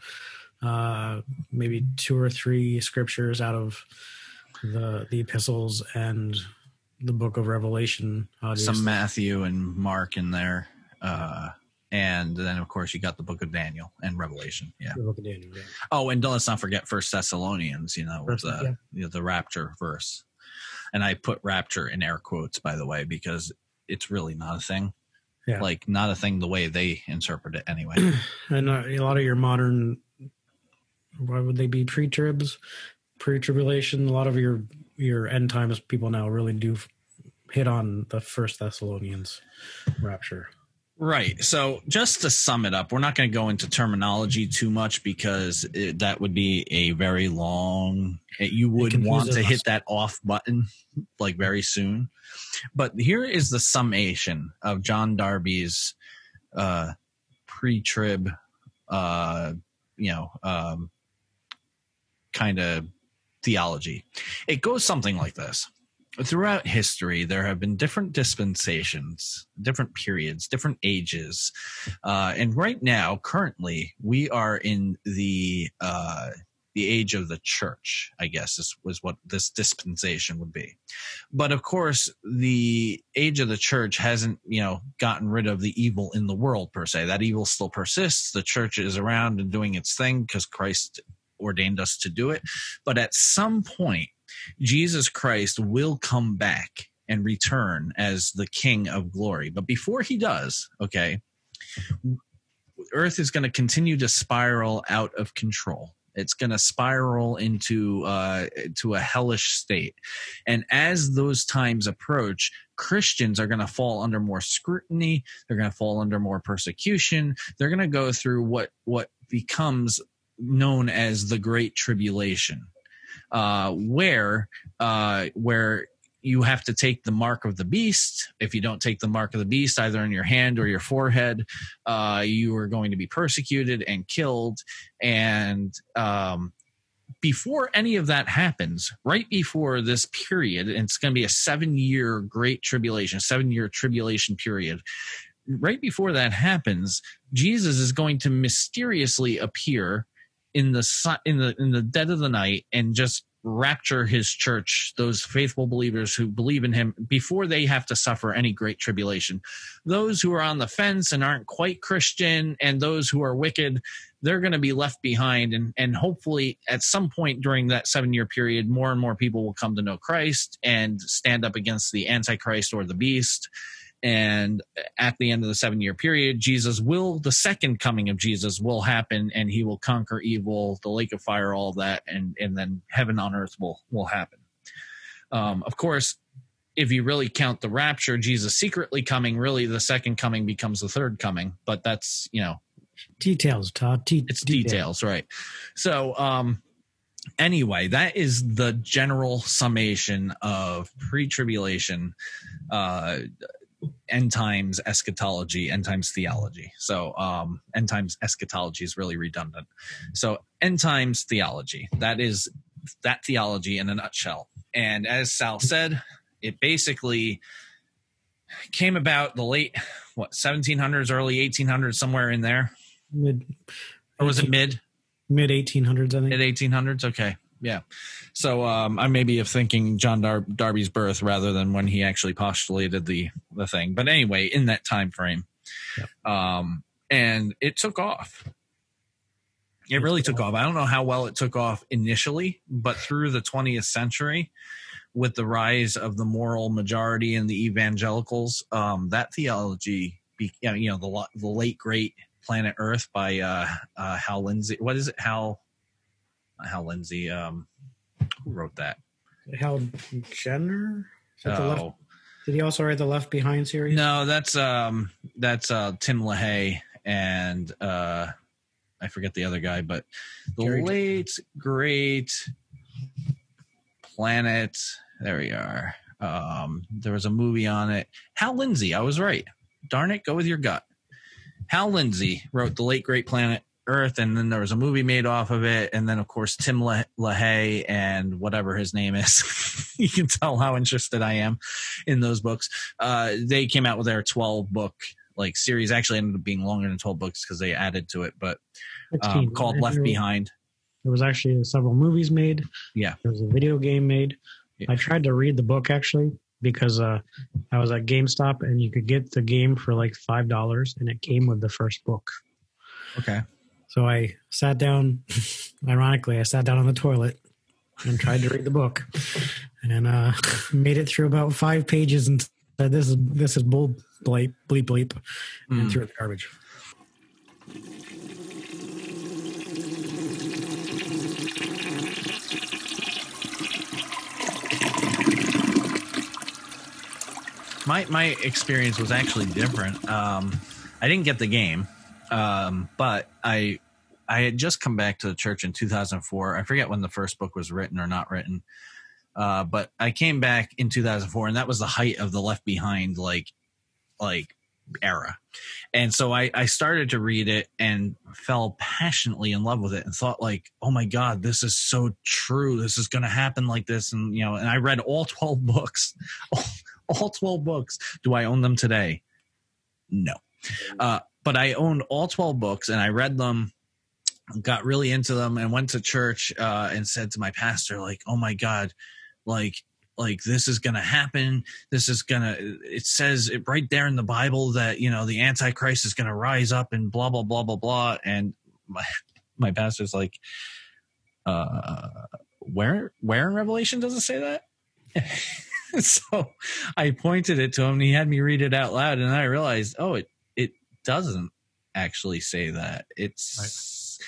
Uh, maybe two or three scriptures out of the the epistles and the book of Revelation. obviously. Some Matthew and Mark in there. Uh and then of course you got the book of Daniel and Revelation. Yeah. The book of Daniel. Yeah. Oh, and let's not forget First Thessalonians, you know, First- the yeah. you know, the rapture verse. And I put rapture in air quotes by the way, because it's really not a thing. Yeah. Like not a thing the way they interpret it anyway. [CLEARS THROAT] and uh, a lot of your modern why would they be pre-tribs pre-tribulation a lot of your your end times people now really do hit on the first thessalonians rapture Right. So just to sum it up, we're not going to go into terminology too much because it, that would be a very long. It, you would want to us. hit that off button like very soon. But here is the summation of John Darby's uh, pre-trib, uh, you know, um, kind of theology. It goes something like this. Throughout history there have been different dispensations different periods different ages uh, and right now currently we are in the uh, the age of the church i guess is was what this dispensation would be. But of course the age of the church hasn't you know gotten rid of the evil in the world per se. That evil still persists. The church is around and doing its thing because christ ordained us to do it but at some point Jesus Christ will come back and return as the King of glory. But before he does, okay, Earth is going to continue to spiral out of control. It's going to spiral into uh, to a hellish state, and as those times approach, Christians are going to fall under more scrutiny. They're going to fall under more persecution. They're going to go through what what becomes known as the Great Tribulation uh, where uh, where you have to take the mark of the beast. If you don't take the mark of the beast, either in your hand or your forehead, uh, you are going to be persecuted and killed. And um, before any of that happens, right before this period, it's going to be a seven year great tribulation, seven year tribulation period. Right before that happens, Jesus is going to mysteriously appear in the in the in the dead of the night and just rapture his church those faithful believers who believe in him before they have to suffer any great tribulation. Those who are on the fence and aren't quite christian and those who are wicked they're going to be left behind and and hopefully at some point during that 7 year period more and more people will come to know Christ and stand up against the antichrist or the beast and at the end of the seven year period jesus will the second coming of jesus will happen and he will conquer evil the lake of fire all of that and and then heaven on earth will will happen. Um of course if you really count the rapture jesus secretly coming really the second coming becomes the third coming but that's you know details todd. T- it's details right. So um anyway that is the general summation of pre-tribulation uh end times eschatology end times theology. So um end times eschatology is really redundant. So end times theology. That is that theology in a nutshell. And as sal said it basically came about the late what 1700s early 1800s somewhere in there? Mid or was it mid? Mid 1800s i think. Mid 1800s okay. Yeah so um i maybe of thinking john Dar- darby's birth rather than when he actually postulated the the thing. But anyway in that time frame um and it took off. It really took off. i don't know how well it took off initially but through the 20th century with the rise of the moral majority and the evangelicals um that theology be, you know the, the late great planet earth by uh uh hal lindsey what is it? Hal Hal Lindsey. Um, who wrote that? hal jenner Is that the left, Oh, did he also write the left behind series no, that's um, that's uh, Tim LaHaye and uh, I forget the other guy, but the Gary- late great planet. There we are. Um, there was a movie on it. Hal Lindsey. I was right. Darn it, go with your gut. Hal Lindsey wrote the late great planet Earth, and then there was a movie made off of it, and then of course Tim La- LaHaye and whatever his name is, [LAUGHS] you can tell how interested I am in those books. Uh, they came out with their twelve book like series. Actually, ended up being longer than twelve books because they added to it, but um, called And Left there- Behind. There was actually several movies made. Yeah. There was a video game made. Yeah. I tried to read the book actually because uh, I was at GameStop and you could get the game for like five dollars and it came with the first book. Okay. So I sat down. [LAUGHS] ironically, I sat down on the toilet and tried to read the book, and uh, [LAUGHS] made it through about five pages and said, "This is this is bull bleep bleep bleep," and Mm. threw it in the garbage. my my experience was actually different. Um, I didn't get the game, um, but I I had just come back to the church in 2004. I forget when the first book was written or not written, uh, but I came back in 2004, and that was the height of the Left Behind like like era. And so I, I started to read it and fell passionately in love with it and thought like, oh my God, this is so true. This is going to happen like this. And, you know, and I read all 12 books, [LAUGHS] all 12 books. Do I own them today? No. Uh, but I owned all 12 books and I read them, got really into them and went to church uh, and said to my pastor, like, oh my God, like, like this is going to happen. This is going to, it says it right there in the Bible that, you know, the Antichrist is going to rise up and blah, blah, blah, blah, blah. And my, my pastor's like, uh, where, where in Revelation does it say that? [LAUGHS] so I pointed it to him and he had me read it out loud and I realized, oh, it it doesn't actually say that. It's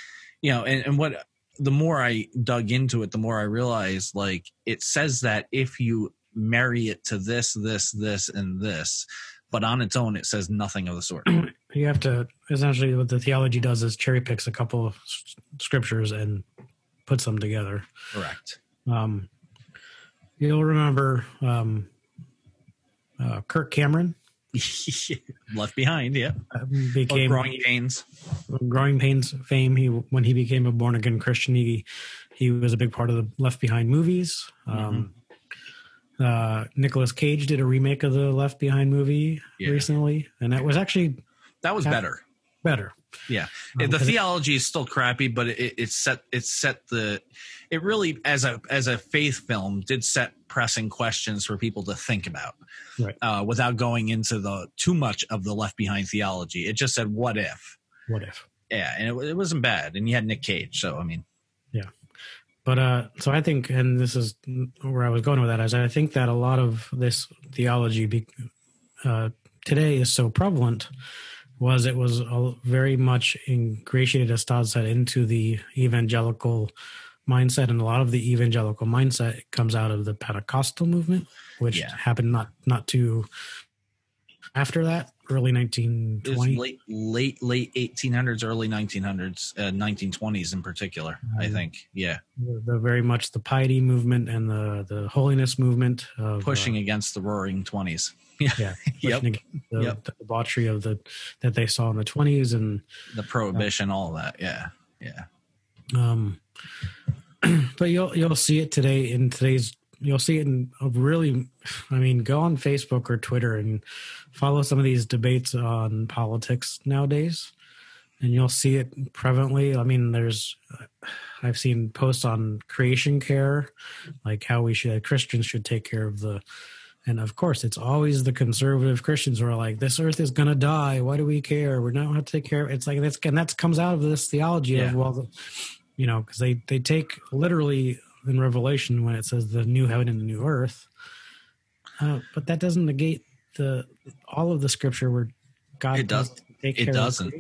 you know, and, and what the more I dug into it, the more I realized like it says that if you marry it to this, this, this, and this, but on its own it says nothing of the sort. [CLEARS THROAT] You have to essentially what the theology does is cherry picks a couple of s- scriptures and puts them together. Correct. Um, you'll remember um, uh, Kirk Cameron [LAUGHS] Left behind, yeah. Or became growing pains. growing pains fame. He when he became a born again Christian, he he was a big part of the Left Behind movies. Um, uh, Nicolas Cage did a remake of the Left Behind movie Yeah. recently, and that was actually That was Yeah. better. better. Yeah, Um, the 'cause it- theology is still crappy, but it, it set it set the it really as a as a faith film did set pressing questions for people to think about, Right. uh, without going into the too much of the left behind theology. It just said, "What if?" What if? Yeah, and it, it wasn't bad. And you had Nick Cage, so I mean, yeah. But uh, so I think, and this is where I was going with that, is I think that a lot of this theology be, uh, today is so prevalent was it was a, very much ingratiated, as Todd said, into the evangelical mindset, and a lot of the evangelical mindset comes out of the Pentecostal movement, which Yeah. happened not not too after that, early it was nineteen twenty. late late late eighteen hundreds, early nineteen hundreds, uh, nineteen twenties in particular. I Mhm. think, yeah, The, very much the piety movement and the the holiness movement of pushing uh, against the Roaring Twenties. [LAUGHS] yeah, Yep. the, Yep. the debauchery of the that they saw in the twenties, and the prohibition, all that. Yeah, yeah. um, [CLEARS THROAT] but you'll you'll see it today in today's you'll see it in a really, I mean, go on Facebook or Twitter and follow some of these debates on politics nowadays, and you'll see it prevalently. I mean, there's uh, I've seen posts on creation care, like how we should Christians should take care of the and of course, it's always the conservative Christians who are like, "This earth is going to die. Why do we care? We don't have to take care." It's like that's and that comes out of this theology Yeah. of well, the, you know, because they they take literally in Revelation when it says the new heaven and the new earth, uh, but that doesn't negate the all of the scripture where God It does- take it doesn't.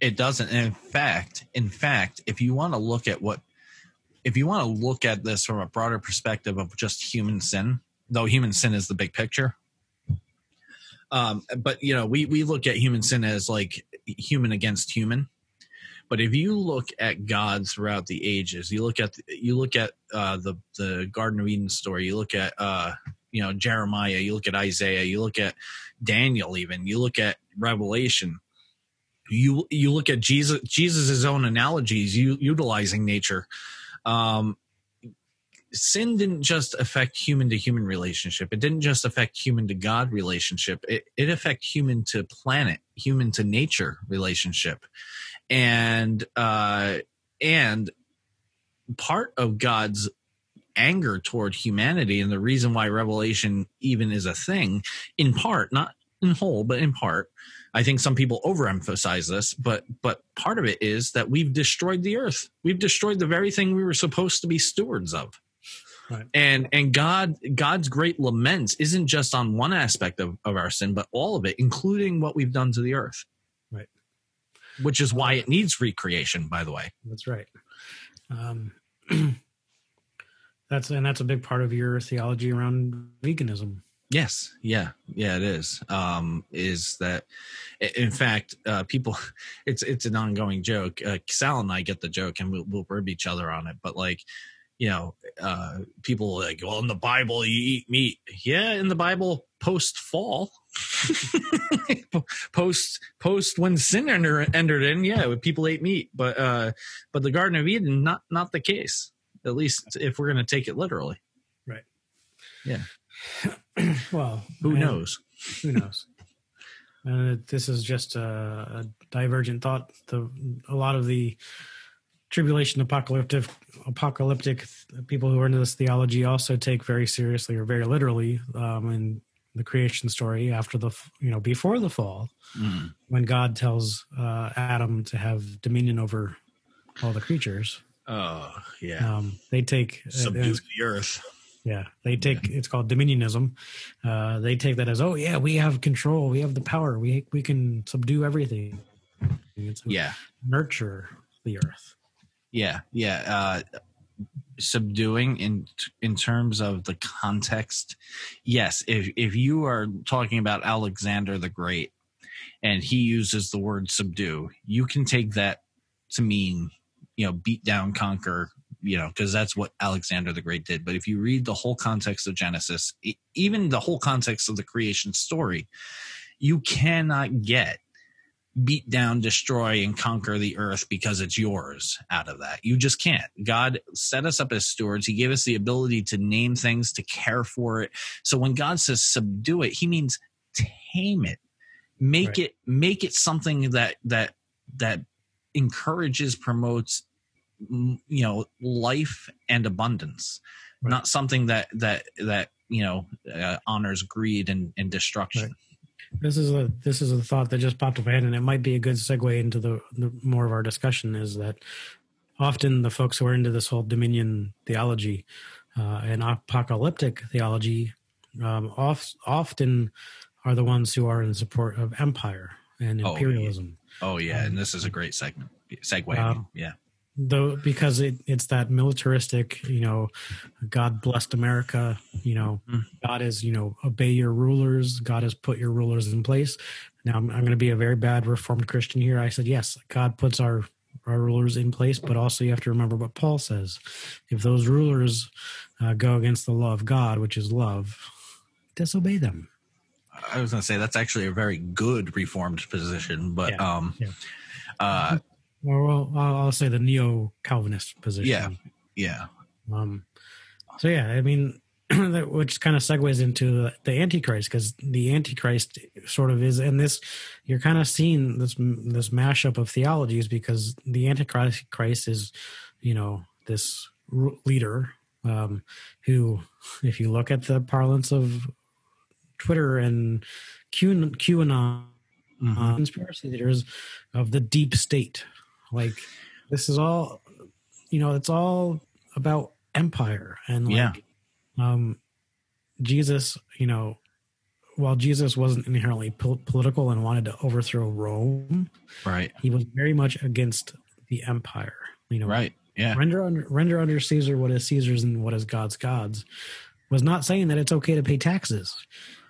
It doesn't. And in fact, in fact, if you want to look at what, if you want to look at this from a broader perspective of just human sin, though human sin is the big picture. Um, but you know, we we look at human sin as like human against human. But if you look at God throughout the ages, you look at you look at uh, the the Garden of Eden story. You look at uh, you know Jeremiah. You look at Isaiah. You look at Daniel. Even you look at Revelation you you look at Jesus Jesus's own analogies, you utilizing nature. Um, sin didn't just affect human to human relationship. It didn't just affect human to God relationship. It it affect human to planet, human to nature relationship, and uh, and part of God's anger toward humanity and the reason why revelation even is a thing in part not in whole but in part i think some people overemphasize this but but part of it is that we've destroyed the earth we've destroyed the very thing we were supposed to be stewards of right. and and god god's great laments isn't just on one aspect of, of our sin but all of it including what we've done to the earth right which is why it needs recreation by the way that's right um [CLEARS THROAT] That's and that's a big part of your theology around veganism. Yes, yeah, yeah, it is. Um, is that, in fact, uh, people? [LAUGHS] It's it's an ongoing joke. Uh, Sal and I get the joke, and we'll, we'll rib each other on it. But like, you know, uh, people like, well, in the Bible, you eat meat. Yeah, in the Bible, post fall, [LAUGHS] post post when sin enter, entered in, yeah, people ate meat. But uh, but the Garden of Eden, not not the case at least if we're going to take it literally. Right. Yeah. [CLEARS THROAT] well, who knows? Who knows? uh, this is just a, a, divergent thought. The a lot of the tribulation apocalyptic apocalyptic people who are into this theology also take very seriously or very literally um, in the creation story after the you know before the fall mm. when god tells uh, adam to have dominion over all the creatures Oh yeah. Um, they take uh, subdue uh, the earth. Yeah, they take yeah. it's called dominionism. Uh, they take that as oh yeah, we have control, we have the power, we we can subdue everything. Yeah, nurture the earth. Yeah, yeah. Uh, subduing in in terms of the context, yes. If if you are talking about Alexander the Great, and he uses the word subdue, you can take that to mean you know beat down conquer you know because that's what alexander the great did but if you read the whole context of genesis even the whole context of the creation story you cannot get beat down destroy and conquer the earth because it's yours out of that. You just can't. God set us up as stewards. He gave us the ability to name things to care for it. So when god says subdue it he means tame it. Make right. it make it something that that that encourages promotes you know life and abundance. Right. not something that that that you know uh, honors greed and, and destruction. Right. This is a this is a thought that just popped up ahead and it might be a good segue into the, the more of our discussion is that often the folks who are into this whole dominion theology uh, and apocalyptic theology um, oft, often are the ones who are in support of empire and imperialism. Oh yeah, oh, yeah. Um, and this is a great segment segue. Uh, yeah, though because it, it's that militaristic you know god blessed america you know mm. god is you know obey your rulers god has put your rulers in place now i'm, I'm going to be a very bad reformed christian here i said yes god puts our our rulers in place but also you have to remember what paul says if those rulers uh, go against the law of god which is love disobey them i was going to say that's actually a very good reformed position but yeah. um yeah. uh well, I'll say the neo Calvinist position. Yeah, yeah. Um, so yeah, I mean, [CLEARS THROAT] which kind of segues into the, Antichrist because the Antichrist sort of is, and this you're kind of seeing this this mashup of theologies because the Antichrist Christ is, you know, this leader um, who, if you look at the parlance of Twitter and Q, QAnon. Mm-hmm. Uh, conspiracy theories of the deep state like this is all, you know, it's all about empire and like, yeah. um, Jesus, you know, while Jesus wasn't inherently po- political and wanted to overthrow Rome, right? He was very much against the empire. You know, right? Yeah. Render under render under Caesar what is Caesar's and what is God's God's. Was not saying that it's okay to pay taxes.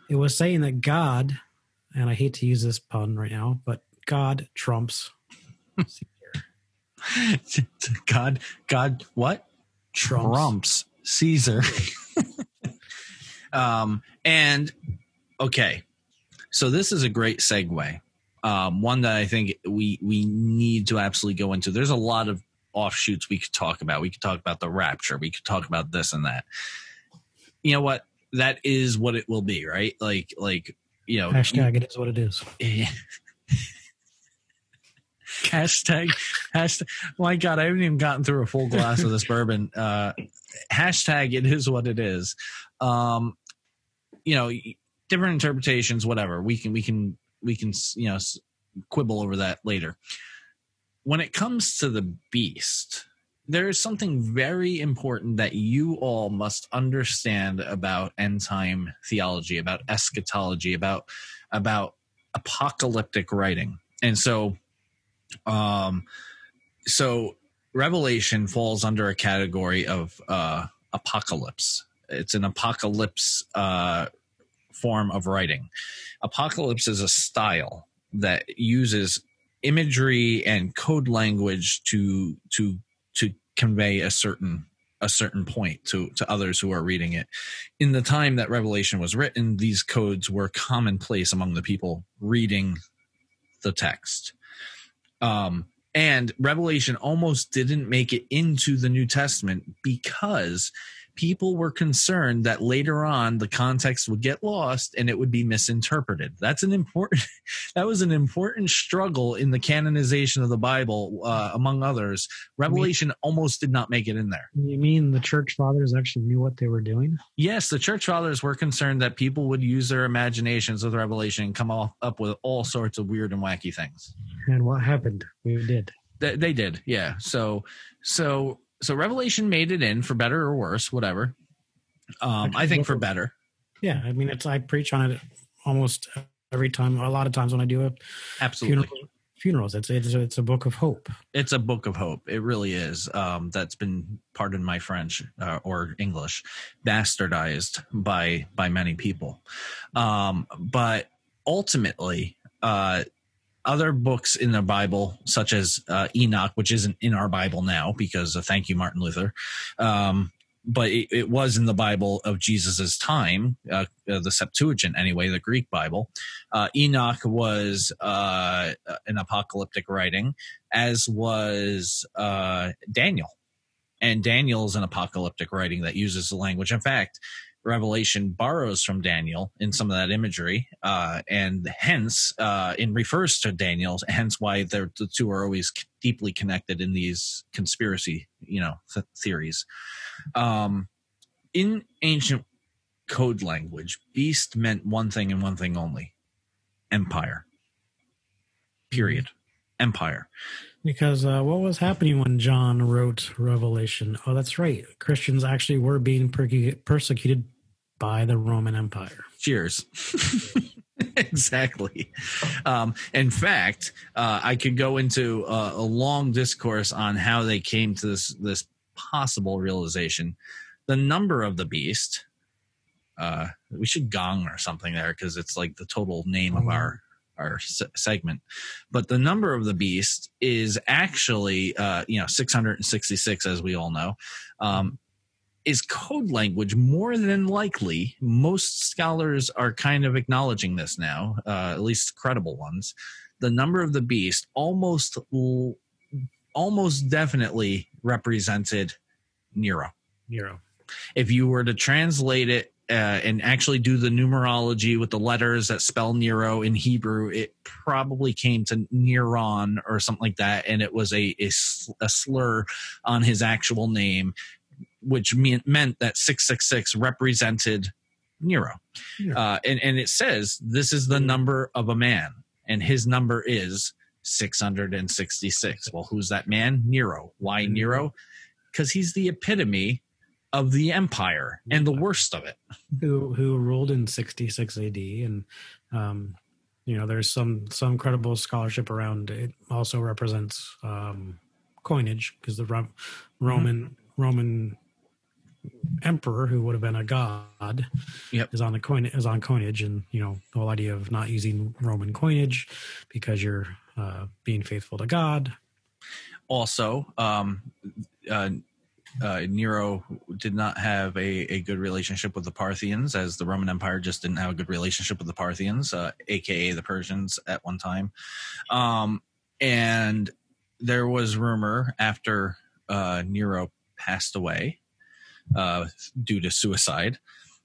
It was saying that God, and I hate to use this pun right now, but God trumps [LAUGHS] [LAUGHS] God, God, what? Trumps, Trumps Caesar. [LAUGHS] um, and okay, so this is a great segue Um, one that I think we we need to absolutely go into. There's a lot of offshoots we could talk about. We could talk about the rapture. We could talk about this and that. You know what? That is what it will be, right? Like like you know Hashtag it is what it is. [LAUGHS] hashtag hashtag my god i haven't even gotten through a full glass of this bourbon. Uh hashtag it is what it is. Um you know different interpretations whatever. We can we can we can you know quibble over that later. When it comes to the beast there is something very important that you all must understand about end time theology about eschatology about about apocalyptic writing. And so um so revelation falls under a category of uh apocalypse. It's an apocalypse uh form of writing. Apocalypse is a style that uses imagery and code language to to to convey a certain a certain point to to others who are reading it. In the time that revelation was written these codes were commonplace among the people reading the text um and revelation almost didn't make it into the new testament because people were concerned that later on the context would get lost and it would be misinterpreted. That's an important [LAUGHS] that was an important struggle in the canonization of the bible uh, among others. Revelation almost did not make it in there. You mean the church fathers actually knew what they were doing? yes the church fathers were concerned that people would use their imaginations with revelation and come off, up with all sorts of weird and wacky things And what happened? We did. They, they did, yeah. So, so, so Revelation made it in for better or worse, whatever. Um, I think for better. Yeah, I mean, it's I preach on it almost every time. A lot of times when I do a Absolutely, funeral, funerals, it's it's it's a book of hope. it's a book of hope. It really is. Um, that's been, pardon my French uh, or English, bastardized by by many people. Um, but ultimately, uh, other books in the Bible, such as uh, Enoch, which isn't in our Bible now because of thank you, Martin Luther, um, but it, it was in the Bible of Jesus's time, uh, uh, the Septuagint anyway, the Greek Bible. Uh, Enoch was uh, an apocalyptic writing, as was uh, Daniel, and Daniel's an apocalyptic writing that uses the language. In fact, Revelation borrows from Daniel in some of that imagery, uh, and hence uh, it refers to Daniel. Hence, why the two are always deeply connected in these conspiracy, you know, th- theories. Um, in ancient code language, beast meant one thing and one thing only: empire. Period. Empire. Because uh, what was happening when John wrote Revelation? Oh, that's right. Christians actually were being per- persecuted by the Roman Empire. Cheers. [LAUGHS] exactly. Um, in fact, uh, I could go into a, a long discourse on how they came to this this possible realization. The number of the beast. Uh, we should gong or something there because it's like the total name of our our se- segment. But the number of the beast is actually, uh, you know, 666, as we all know. Um, is code language more than likely most scholars are kind of acknowledging this now uh, at least credible ones the number of the beast almost almost definitely represented nero Nero. if you were to translate it uh, and actually do the numerology with the letters that spell Nero in Hebrew, it probably came to Neron or something like that, and it was a a, sl- a slur on his actual name, which mean, meant that six six six represented Nero, Yeah. uh, and and it says this is the number of a man, and his number is six hundred and sixty six. Well, who's that man? Nero. Why Nero? Because he's the epitome of the empire and the worst of it. who who ruled in 66 AD and um you know there's some some credible scholarship around it also represents um coinage because the Ro- Roman Roman emperor who would have been a god Yep. is on the coin is on coinage and you know the whole idea of not using Roman coinage because you're uh being faithful to God Also, um, uh, uh, Nero did not have a, a good relationship with the Parthians, as the Roman Empire just didn't have a good relationship with the Parthians, uh, aka the Persians, at one time. Um, and there was rumor after uh, Nero passed away uh, due to suicide.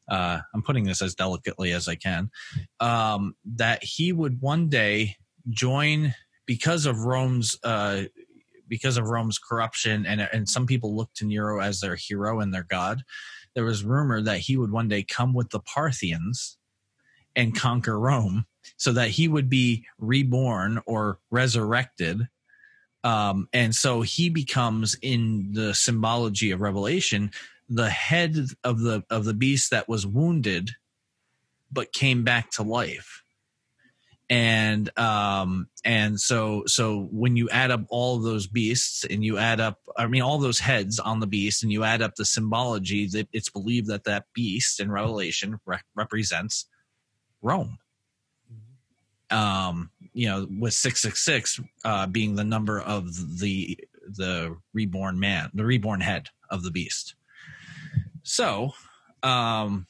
Uh, I'm putting this as delicately as I can. Um, that he would one day join because of Rome's uh, because of Rome's corruption, and and some people look to Nero as their hero and their god. There was rumor that he would one day come with the Parthians and conquer Rome, so that he would be reborn or resurrected. Um, and so he becomes in the symbology of Revelation the head of the of the beast that was wounded but came back to life and um and so so when you add up all those beasts and you add up i mean all those heads on the beast and you add up the symbology that it's believed that that beast in revelation re- represents rome um you know with 666 uh being the number of the the reborn man the reborn head of the beast so, um,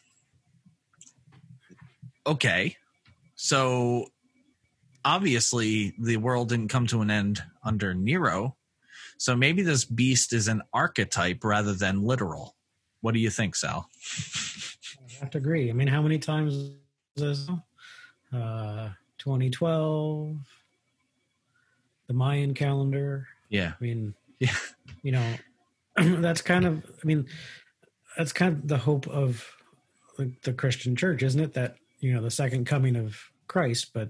okay. So obviously the world didn't come to an end under Nero. So maybe this beast is an archetype rather than literal. What do you think, Sal? I have to agree. I mean, how many times is this? Uh, 2012, the Mayan calendar. Yeah. I mean, Yeah. you know, [CLEARS THROAT] that's kind of, I mean, that's kind of the hope of the, the Christian church, isn't it? That, you know, the second coming of Christ, but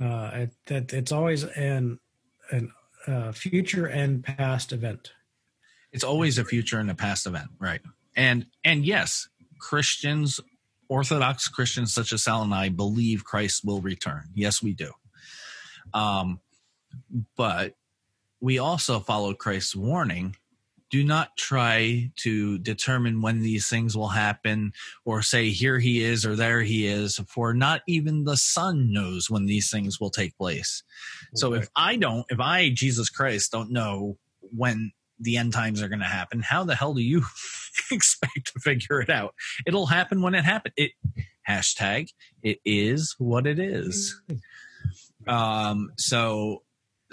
uh, it, that it's always an, an uh, future and past event. It's always a future and a past event, right? And and yes, Christians, Orthodox Christians such as Sal and I believe Christ will return. Yes, we do. Um, but we also follow Christ's warning do not try to determine when these things will happen or say here he is or there he is for not even the son knows when these things will take place. So if i don't if i jesus christ don't know when the end times are going to happen how the hell do you [LAUGHS] expect to figure it out? It'll happen when it happens it hashtag it is what it is. Um so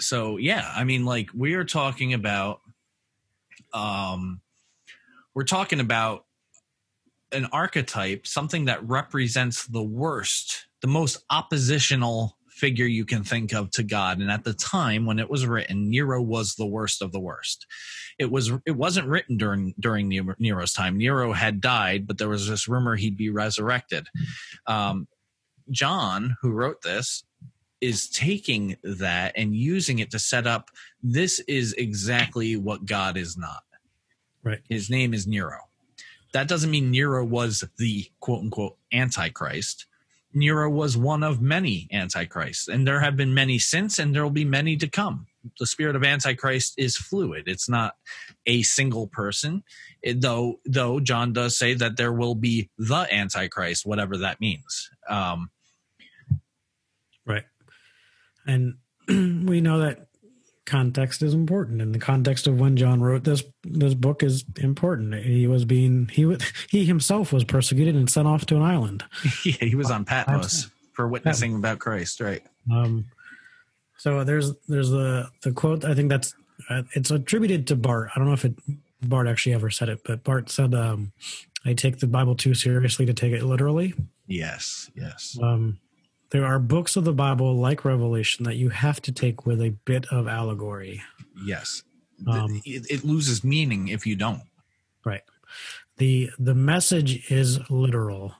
so yeah i mean like we are talking about um, we're talking about an archetype, something that represents the worst, the most oppositional figure you can think of to God. And at the time when it was written, Nero was the worst of the worst. It was it wasn't written during during Nero's time. Nero had died, but there was this rumor he'd be resurrected. Um, John, who wrote this, is taking that and using it to set up this is exactly what God is not. Right. His name is Nero. That doesn't mean Nero was the quote unquote antichrist. Nero was one of many antichrists, and there have been many since, and there will be many to come. The spirit of antichrist is fluid; it's not a single person. It, though, though John does say that there will be the antichrist, whatever that means. Um, right, and [CLEARS THROAT] we know that context is important. And the context of when john wrote this this book is important. He was being he was [LAUGHS] he himself was persecuted and sent off to an island. [LAUGHS] Yeah he was on patmos. for witnessing about christ right. Um so there's there's the the quote i think that's uh, it's attributed to Barth. I don't know if it Barth actually ever said it but Barth said um i take the bible too seriously to take it literally. Yes yes. Um there are books of the Bible like Revelation that you have to take with a bit of allegory. Yes. Um, it, it loses meaning if you don't. Right. The the message is literal.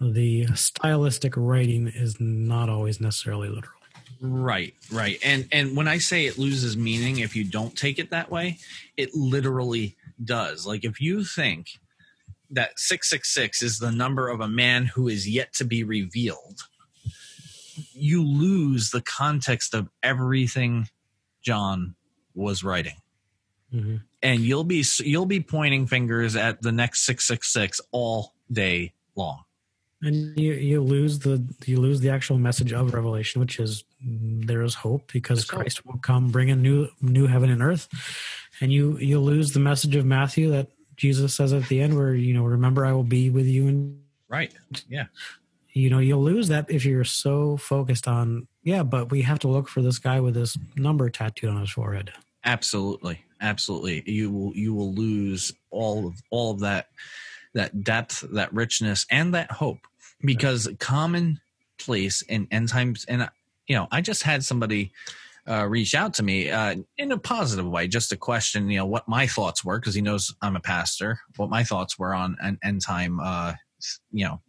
The stylistic writing is not always necessarily literal. Right, right. And and when I say it loses meaning if you don't take it that way, it literally does. Like if you think that 666 is the number of a man who is yet to be revealed, you lose the context of everything John was writing. Mm-hmm. And you'll be you'll be pointing fingers at the next 666 all day long. And you, you lose the you lose the actual message of Revelation, which is there is hope because There's Christ hope. will come bring a new new heaven and earth, and you you lose the message of Matthew that Jesus says at the end, where you know, remember, I will be with you, and Right. Yeah. You know, you'll lose that if you're so focused on, yeah, but we have to look for this guy with this number tattooed on his forehead. Absolutely. Absolutely. You will you will lose all of all of that that depth, that richness, and that hope. Because commonplace in end times and you know, I just had somebody uh, reach out to me uh, in a positive way, just to question, you know, what my thoughts were, because he knows I'm a pastor, what my thoughts were on an end time, uh, you know,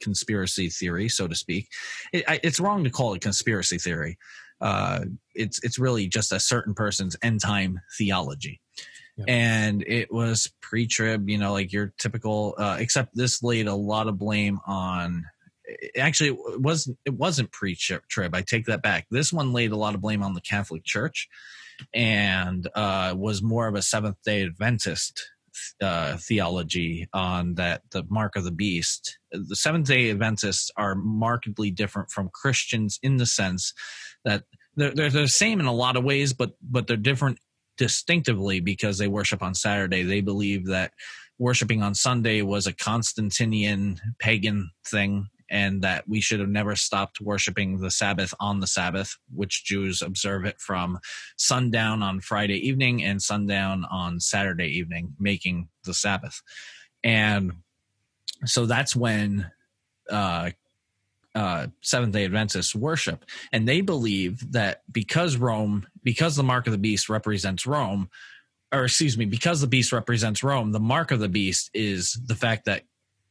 conspiracy theory, so to speak. It, it's wrong to call it conspiracy theory. Uh, it's it's really just a certain person's end time theology. Yeah. And it was pre-trib, you know, like your typical. Uh, except this laid a lot of blame on. Actually, it wasn't. It wasn't pre-trib. I take that back. This one laid a lot of blame on the Catholic Church, and uh, was more of a Seventh Day Adventist uh, theology on that the mark of the beast. The Seventh Day Adventists are markedly different from Christians in the sense that they're, they're the same in a lot of ways, but but they're different distinctively because they worship on Saturday. They believe that worshiping on Sunday was a Constantinian pagan thing. And that we should have never stopped worshiping the Sabbath on the Sabbath, which Jews observe it from sundown on Friday evening and sundown on Saturday evening, making the Sabbath. And so that's when uh, uh, Seventh day Adventists worship. And they believe that because Rome, because the mark of the beast represents Rome, or excuse me, because the beast represents Rome, the mark of the beast is the fact that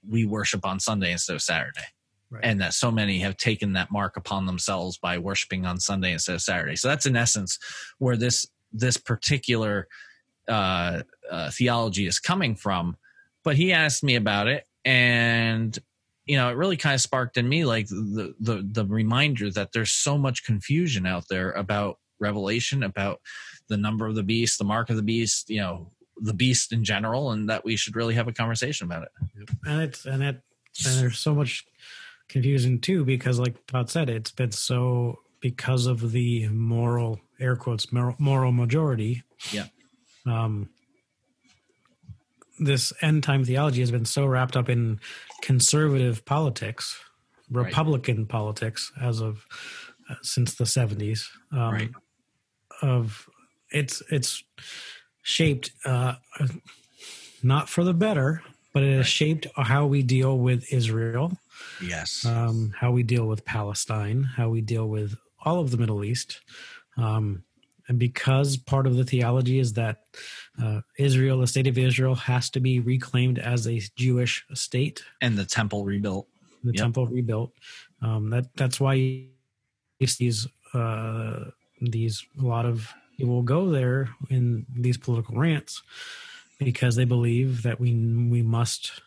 we worship on Sunday instead of Saturday. Right. And that so many have taken that mark upon themselves by worshiping on Sunday instead of Saturday. So that's in essence where this this particular uh, uh, theology is coming from. But he asked me about it, and you know, it really kind of sparked in me like the the the reminder that there's so much confusion out there about Revelation, about the number of the beast, the mark of the beast, you know, the beast in general, and that we should really have a conversation about it. and it's and it and there's so much confusion too because like Todd said it's been so because of the moral air quotes moral, moral majority Yeah. um this end time theology has been so wrapped up in conservative politics Right. republican politics as of uh, since the 70s um Right. of it's it's shaped uh not for the better but it has Right. shaped how we deal with Israel, Yes. um, how we deal with Palestine, how we deal with all of the Middle East. Um, and because part of the theology is that uh, Israel, the state of Israel, has to be reclaimed as a Jewish state, and the temple rebuilt. the Yep. temple rebuilt. Um, that that's why you these uh, these a lot of people will go there in these political rants because they believe that we we must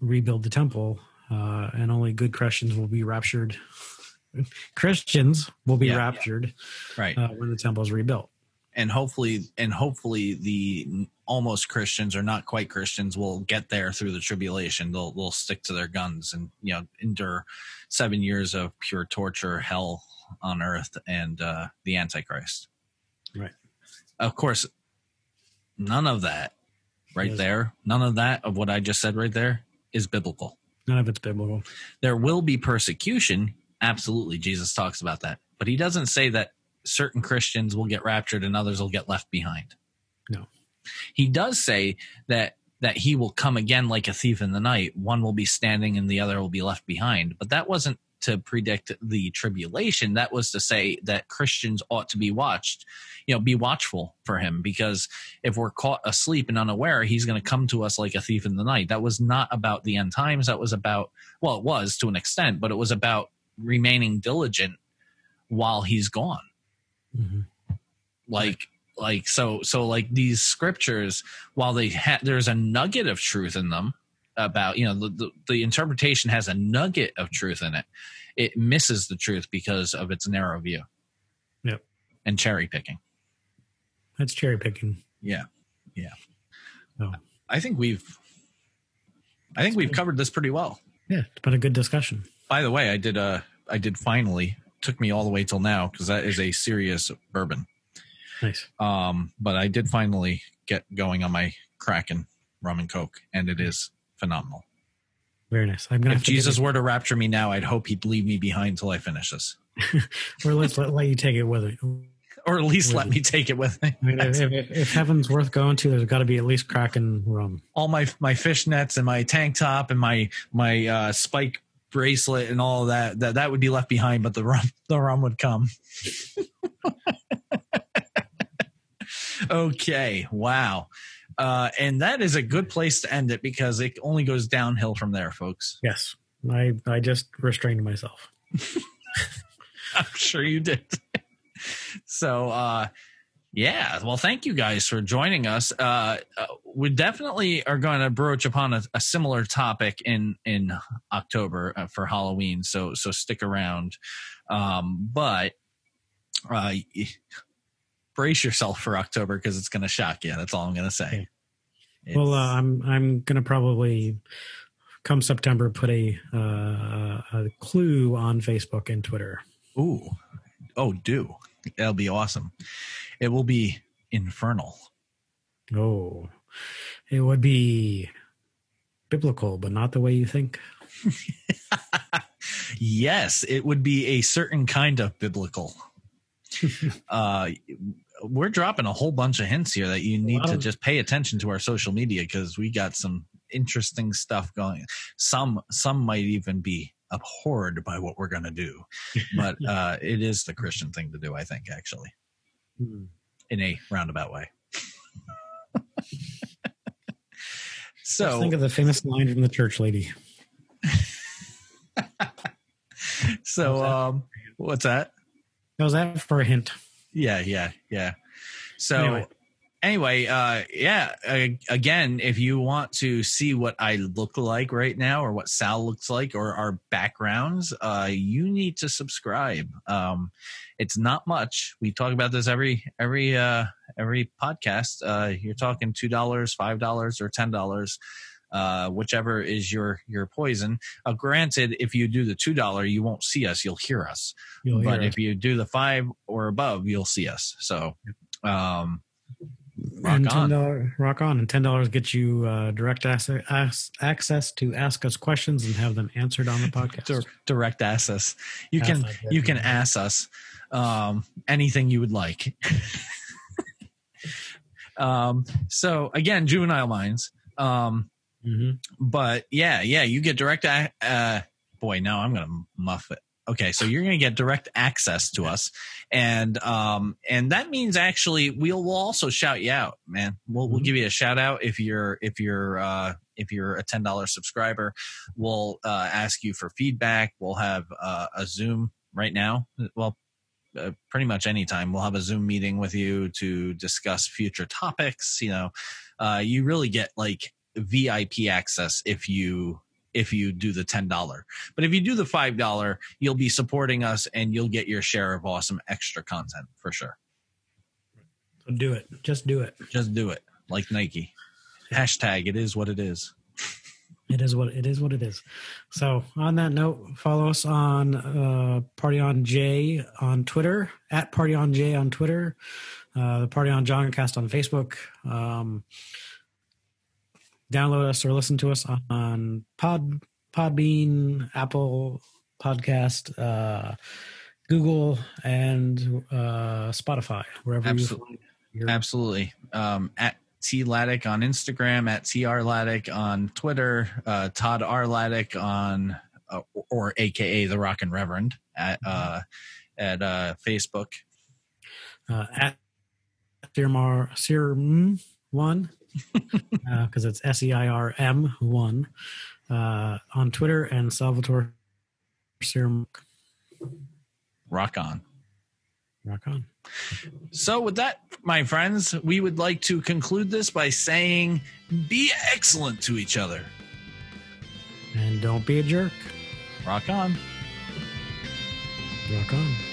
rebuild the temple uh, and only good Christians will be raptured. [LAUGHS] Christians will be Yeah. raptured Right. uh, when the temple is rebuilt. and hopefully and hopefully the almost Christians or not quite Christians will get there through the tribulation. They'll they'll stick to their guns and you know endure seven years of pure torture, hell on earth, and uh, the Antichrist. Right. Of course, none of that right Yes. there, none of that of what I just said right there is biblical. None of it's biblical. There will be persecution. Absolutely, Jesus talks about that, but he doesn't say that certain Christians will get raptured and others will get left behind. No. He does say that that he will come again like a thief in the night. One will be standing and the other will be left behind. But that wasn't to predict the tribulation. That was to say that Christians ought to be watched, you know, be watchful for him because if we're caught asleep and unaware, he's going to come to us like a thief in the night. That was not about the end times. That was about, well, it was to an extent, but it was about remaining diligent while he's gone Mhm. like like so so like these scriptures while they ha- there's a nugget of truth in them about you know the, the, the interpretation has a nugget of truth in it it misses the truth because of its narrow view Yep. and cherry picking That's cherry picking. yeah yeah Oh. i think we've i think we've covered this pretty well Yeah, it's been a good discussion. by the way i did uh i did finally took me all the way till now because that is a serious bourbon Nice. um but i did finally get going on my kraken rum and coke, and it is phenomenal. Very nice. I'm gonna If Jesus were to rapture me now, I'd hope he'd leave me behind till I finish this, [LAUGHS] or let's let, let you take it with it. or at least let me take it with me. I mean, if, if, if heaven's worth going to, there's got to be at least Kraken rum. all my my fishnets and my tank top and my my uh, spike bracelet and all that that that would be left behind, but the rum the rum would come. [LAUGHS] okay, wow. Uh, and that is a good place to end it because it only goes downhill from there, folks. Yes, I I just restrained myself. [LAUGHS] I'm sure you did. [LAUGHS] so, uh, yeah. Well, thank you guys for joining us. Uh, uh, we definitely are going to broach upon a, a similar topic in in October uh, for Halloween. So so stick around. Um, but uh, brace yourself for October because it's going to shock you. That's all I'm going to say. Well, uh, I'm I'm gonna probably come September put a uh, a clue on Facebook and Twitter. ooh, oh, do that'll be awesome. It will be infernal. Oh, it would be biblical, but not the way you think. [LAUGHS] yes, it would be a certain kind of biblical. [LAUGHS] uh, we're dropping a whole bunch of hints here that you need to of- just pay attention to our social media because we got some interesting stuff going. Some some might even be abhorred by what we're going to do, but [LAUGHS] uh, it is the Christian thing to do. I think actually, Hmm. in a roundabout way. [LAUGHS] So think of the famous line from the church lady. so What's um, what's that? How's that for a hint? Yeah, yeah, yeah. So Anyway. anyway, uh yeah, uh, again, if you want to see what I look like right now or what Sal looks like or our backgrounds, uh you need to subscribe. Um it's not much. We talk about this every every uh every podcast. Uh you're talking $2, $5 or $10 uh, whichever is your your poison. Uh, granted, if you do the two dollar, you won't see us; you'll hear us You'll but it. if you do the five or above, you'll see us. So, um, rock and on. ten dollars rock on, and ten dollars gets you uh, direct access, access to ask us questions and have them answered on the [LAUGHS] podcast. Dir- direct access. You can like you can ask us um, anything you would like. [LAUGHS] um, so again, juvenile minds. Um, Mhm. but yeah, yeah, you get direct. Uh, boy, now I'm gonna muff it. Okay, so you're gonna get direct access to us, and um, and that means actually we'll we'll also shout you out, man. We'll we'll Mhm. give you a shout out if you're if you're uh, if you're a ten dollars subscriber. We'll uh, ask you for feedback. We'll have uh, a Zoom right now. Well, uh, pretty much anytime we'll have a Zoom meeting with you to discuss future topics. You know, uh, you really get like VIP access if you if you do the ten dollar. But if you do the five dollar, you'll be supporting us and you'll get your share of awesome extra content for sure. So do it. Just do it. Just do it like Nike. Hashtag it is what it is. It is what it is. What it is. So, on that note, follow us on uh, Party on J on Twitter at Party on J on Twitter, uh, the Party on Johncast on Facebook. Um, download us or listen to us on Pod Podbean, Apple Podcast, uh, Google, and uh, Spotify, wherever absolutely. you find Absolutely. Um, at T Lattig on Instagram, at TR Lattig on Twitter, uh, Todd R Lattig on, uh, or AKA The Rockin' Reverend at, mm-hmm. uh, at uh, Facebook. Uh, at Sirmar, Seirm1 because [LAUGHS] uh, it's S E I R M one uh, on Twitter and Salvatore Serum. Rock on. Rock on. So, with that, my friends, we would like to conclude this by saying be excellent to each other. And don't be a jerk. Rock on. Rock on.